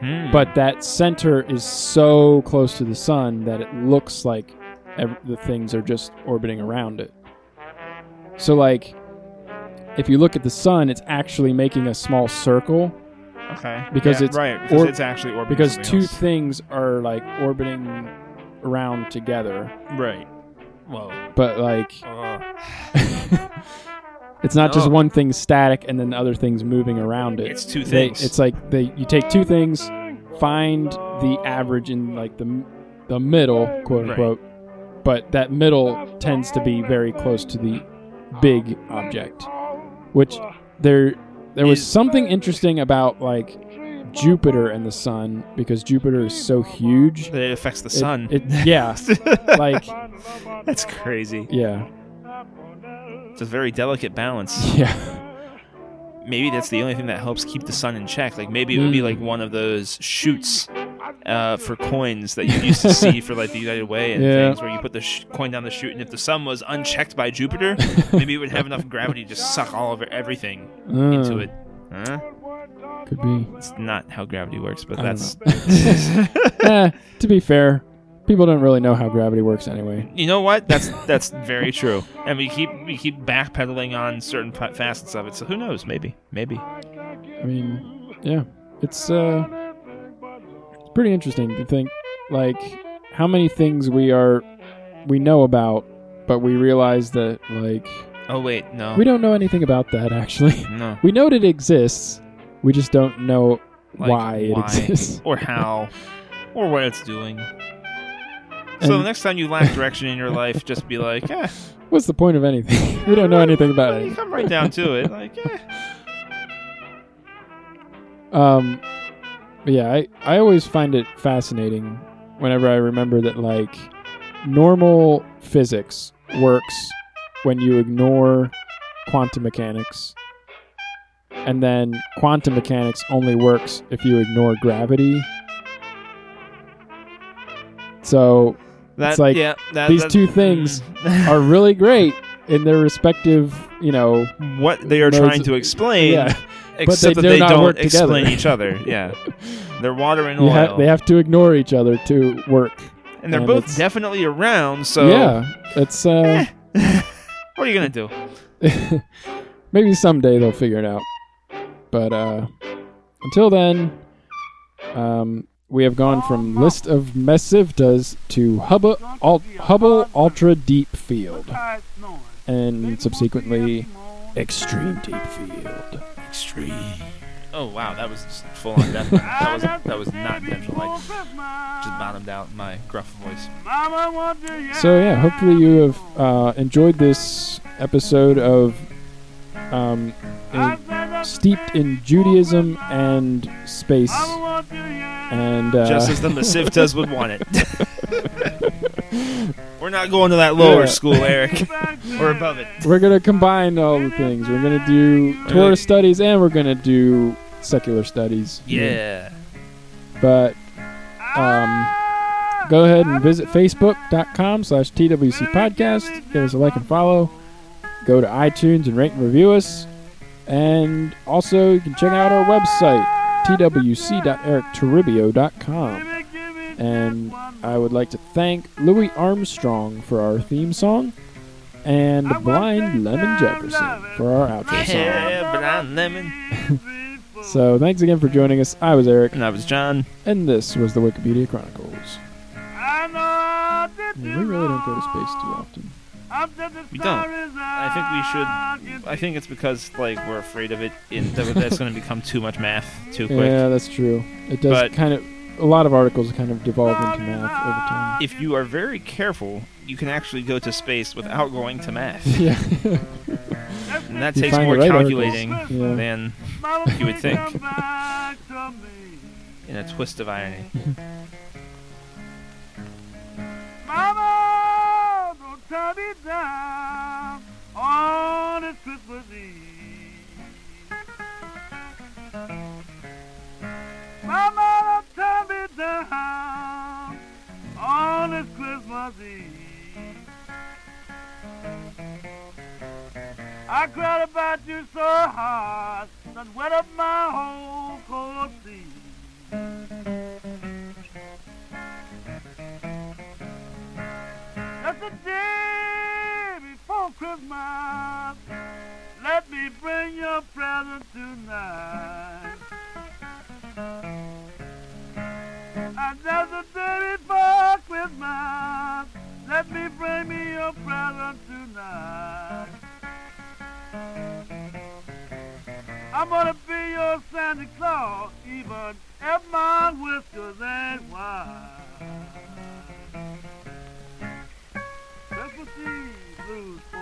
Hmm. but that center is so close to the sun that it looks like ev- the things are just orbiting around it. So, like, if you look at the sun, it's actually making a small circle okay, because Yeah, it's right because or- it's actually orbiting because two else. things are like orbiting around together. right. Whoa. But like, uh. Ugh. *laughs* it's not just Oh. one thing static and then other things moving around it. It's two They- things. it's like they you take two things, find the average in like the the middle, quote Right. unquote. But that middle tends to be very close to the big object, which there there was something interesting about like Jupiter and the sun because Jupiter is so huge. That it affects the sun. It, yeah, *laughs* like That's crazy. yeah, It's a very delicate balance. *laughs* yeah. Maybe that's the only thing that helps keep the sun in check. Like maybe it would be Mm. like one of those shoots uh, for coins that you used to see for like the United Way and Yeah. things, where you put the sh- coin down the chute, and if the sun was unchecked by Jupiter, maybe it would have enough gravity to just suck all of it, everything into Uh, it. Huh? Could be. It's not how gravity works, but I that's. *laughs* eh, to be fair, people don't really know how gravity works anyway. You know what? That's that's very true. And we keep we keep backpedaling on certain fa- facets of it. So who knows? Maybe, maybe. I mean, yeah, it's uh, it's pretty interesting to think like how many things we are we know about, but we realize that like Oh wait, no, we don't know anything about that actually. *laughs* no. we know that it exists, we just don't know Like, why it why? exists. *laughs* or how, or what it's doing. And- so the next time you lack direction in your life, just be like, eh. What's the point of anything? *laughs* we don't know anything about You it. come right down to it, like, eh. Um, yeah, I, I always find it fascinating whenever I remember that like normal physics works when you ignore quantum mechanics, and then quantum mechanics only works if you ignore gravity. So That, like yeah, that, these that- two things mm. are really great *laughs* in their respective, you know, what they are Those- trying to explain, yeah. *laughs* except they that do they not don't work explain each other. *laughs* Yeah, they're water and You oil, ha- they have to ignore each other to work. and they're and both definitely around. So yeah, it's uh, *laughs* what are you gonna do? maybe someday they'll figure it out. But uh, until then, um, we have gone from list of Mesivtas to Hubble, Ul- Hubble Ultra Deep Field, and subsequently Extreme Deep Field. Extreme. Oh wow, that was just full on death. that was that was not intentional. I just bottomed out my gruff voice. So yeah, hopefully you have uh, enjoyed this episode of um, in- steeped in Judaism and space, and uh, Just as the Mesivtas would want it. *laughs* We're not going to that lower Yeah. school, Eric. We're *laughs* above it. we're gonna combine all the things. We're gonna do Really? Torah studies and we're gonna do secular studies. Yeah. But um, go ahead and visit facebook.com slash TWC podcast. Give us a like and follow. Go to iTunes and rate and review us. And also, you can check out our website, twc.erictoribio.com. And I would like to thank Louis Armstrong for our theme song and Blind Lemon Jefferson for our outro song. Yeah, *laughs* blind lemon. *laughs* So thanks again for joining us. I was Eric, And I was John. and this was the Wikipedia Chronicles. We really don't go to space too often. We don't. I think we should. I think it's because like we're afraid of it. In that that's going to become too much math too quick. Yeah, that's true. It does But- kind of. A lot of articles kind of devolve into math over time. If you are very careful, you can actually go to space without going to math, *laughs* yeah. and that You takes more right calculating. Yeah. than you would think. in a twist of irony. *laughs* Mama, turn down on this Christmas Eve. Mama, don't turn me down on this Christmas Eve. I cried about you so hard, that wet up my whole cold sea. A day before Christmas. Let me bring your present tonight. And just a day before Christmas. Let me bring me your present tonight. I'm gonna be your Santa Claus, even if my whiskers ain't white. Lucy, Lucy.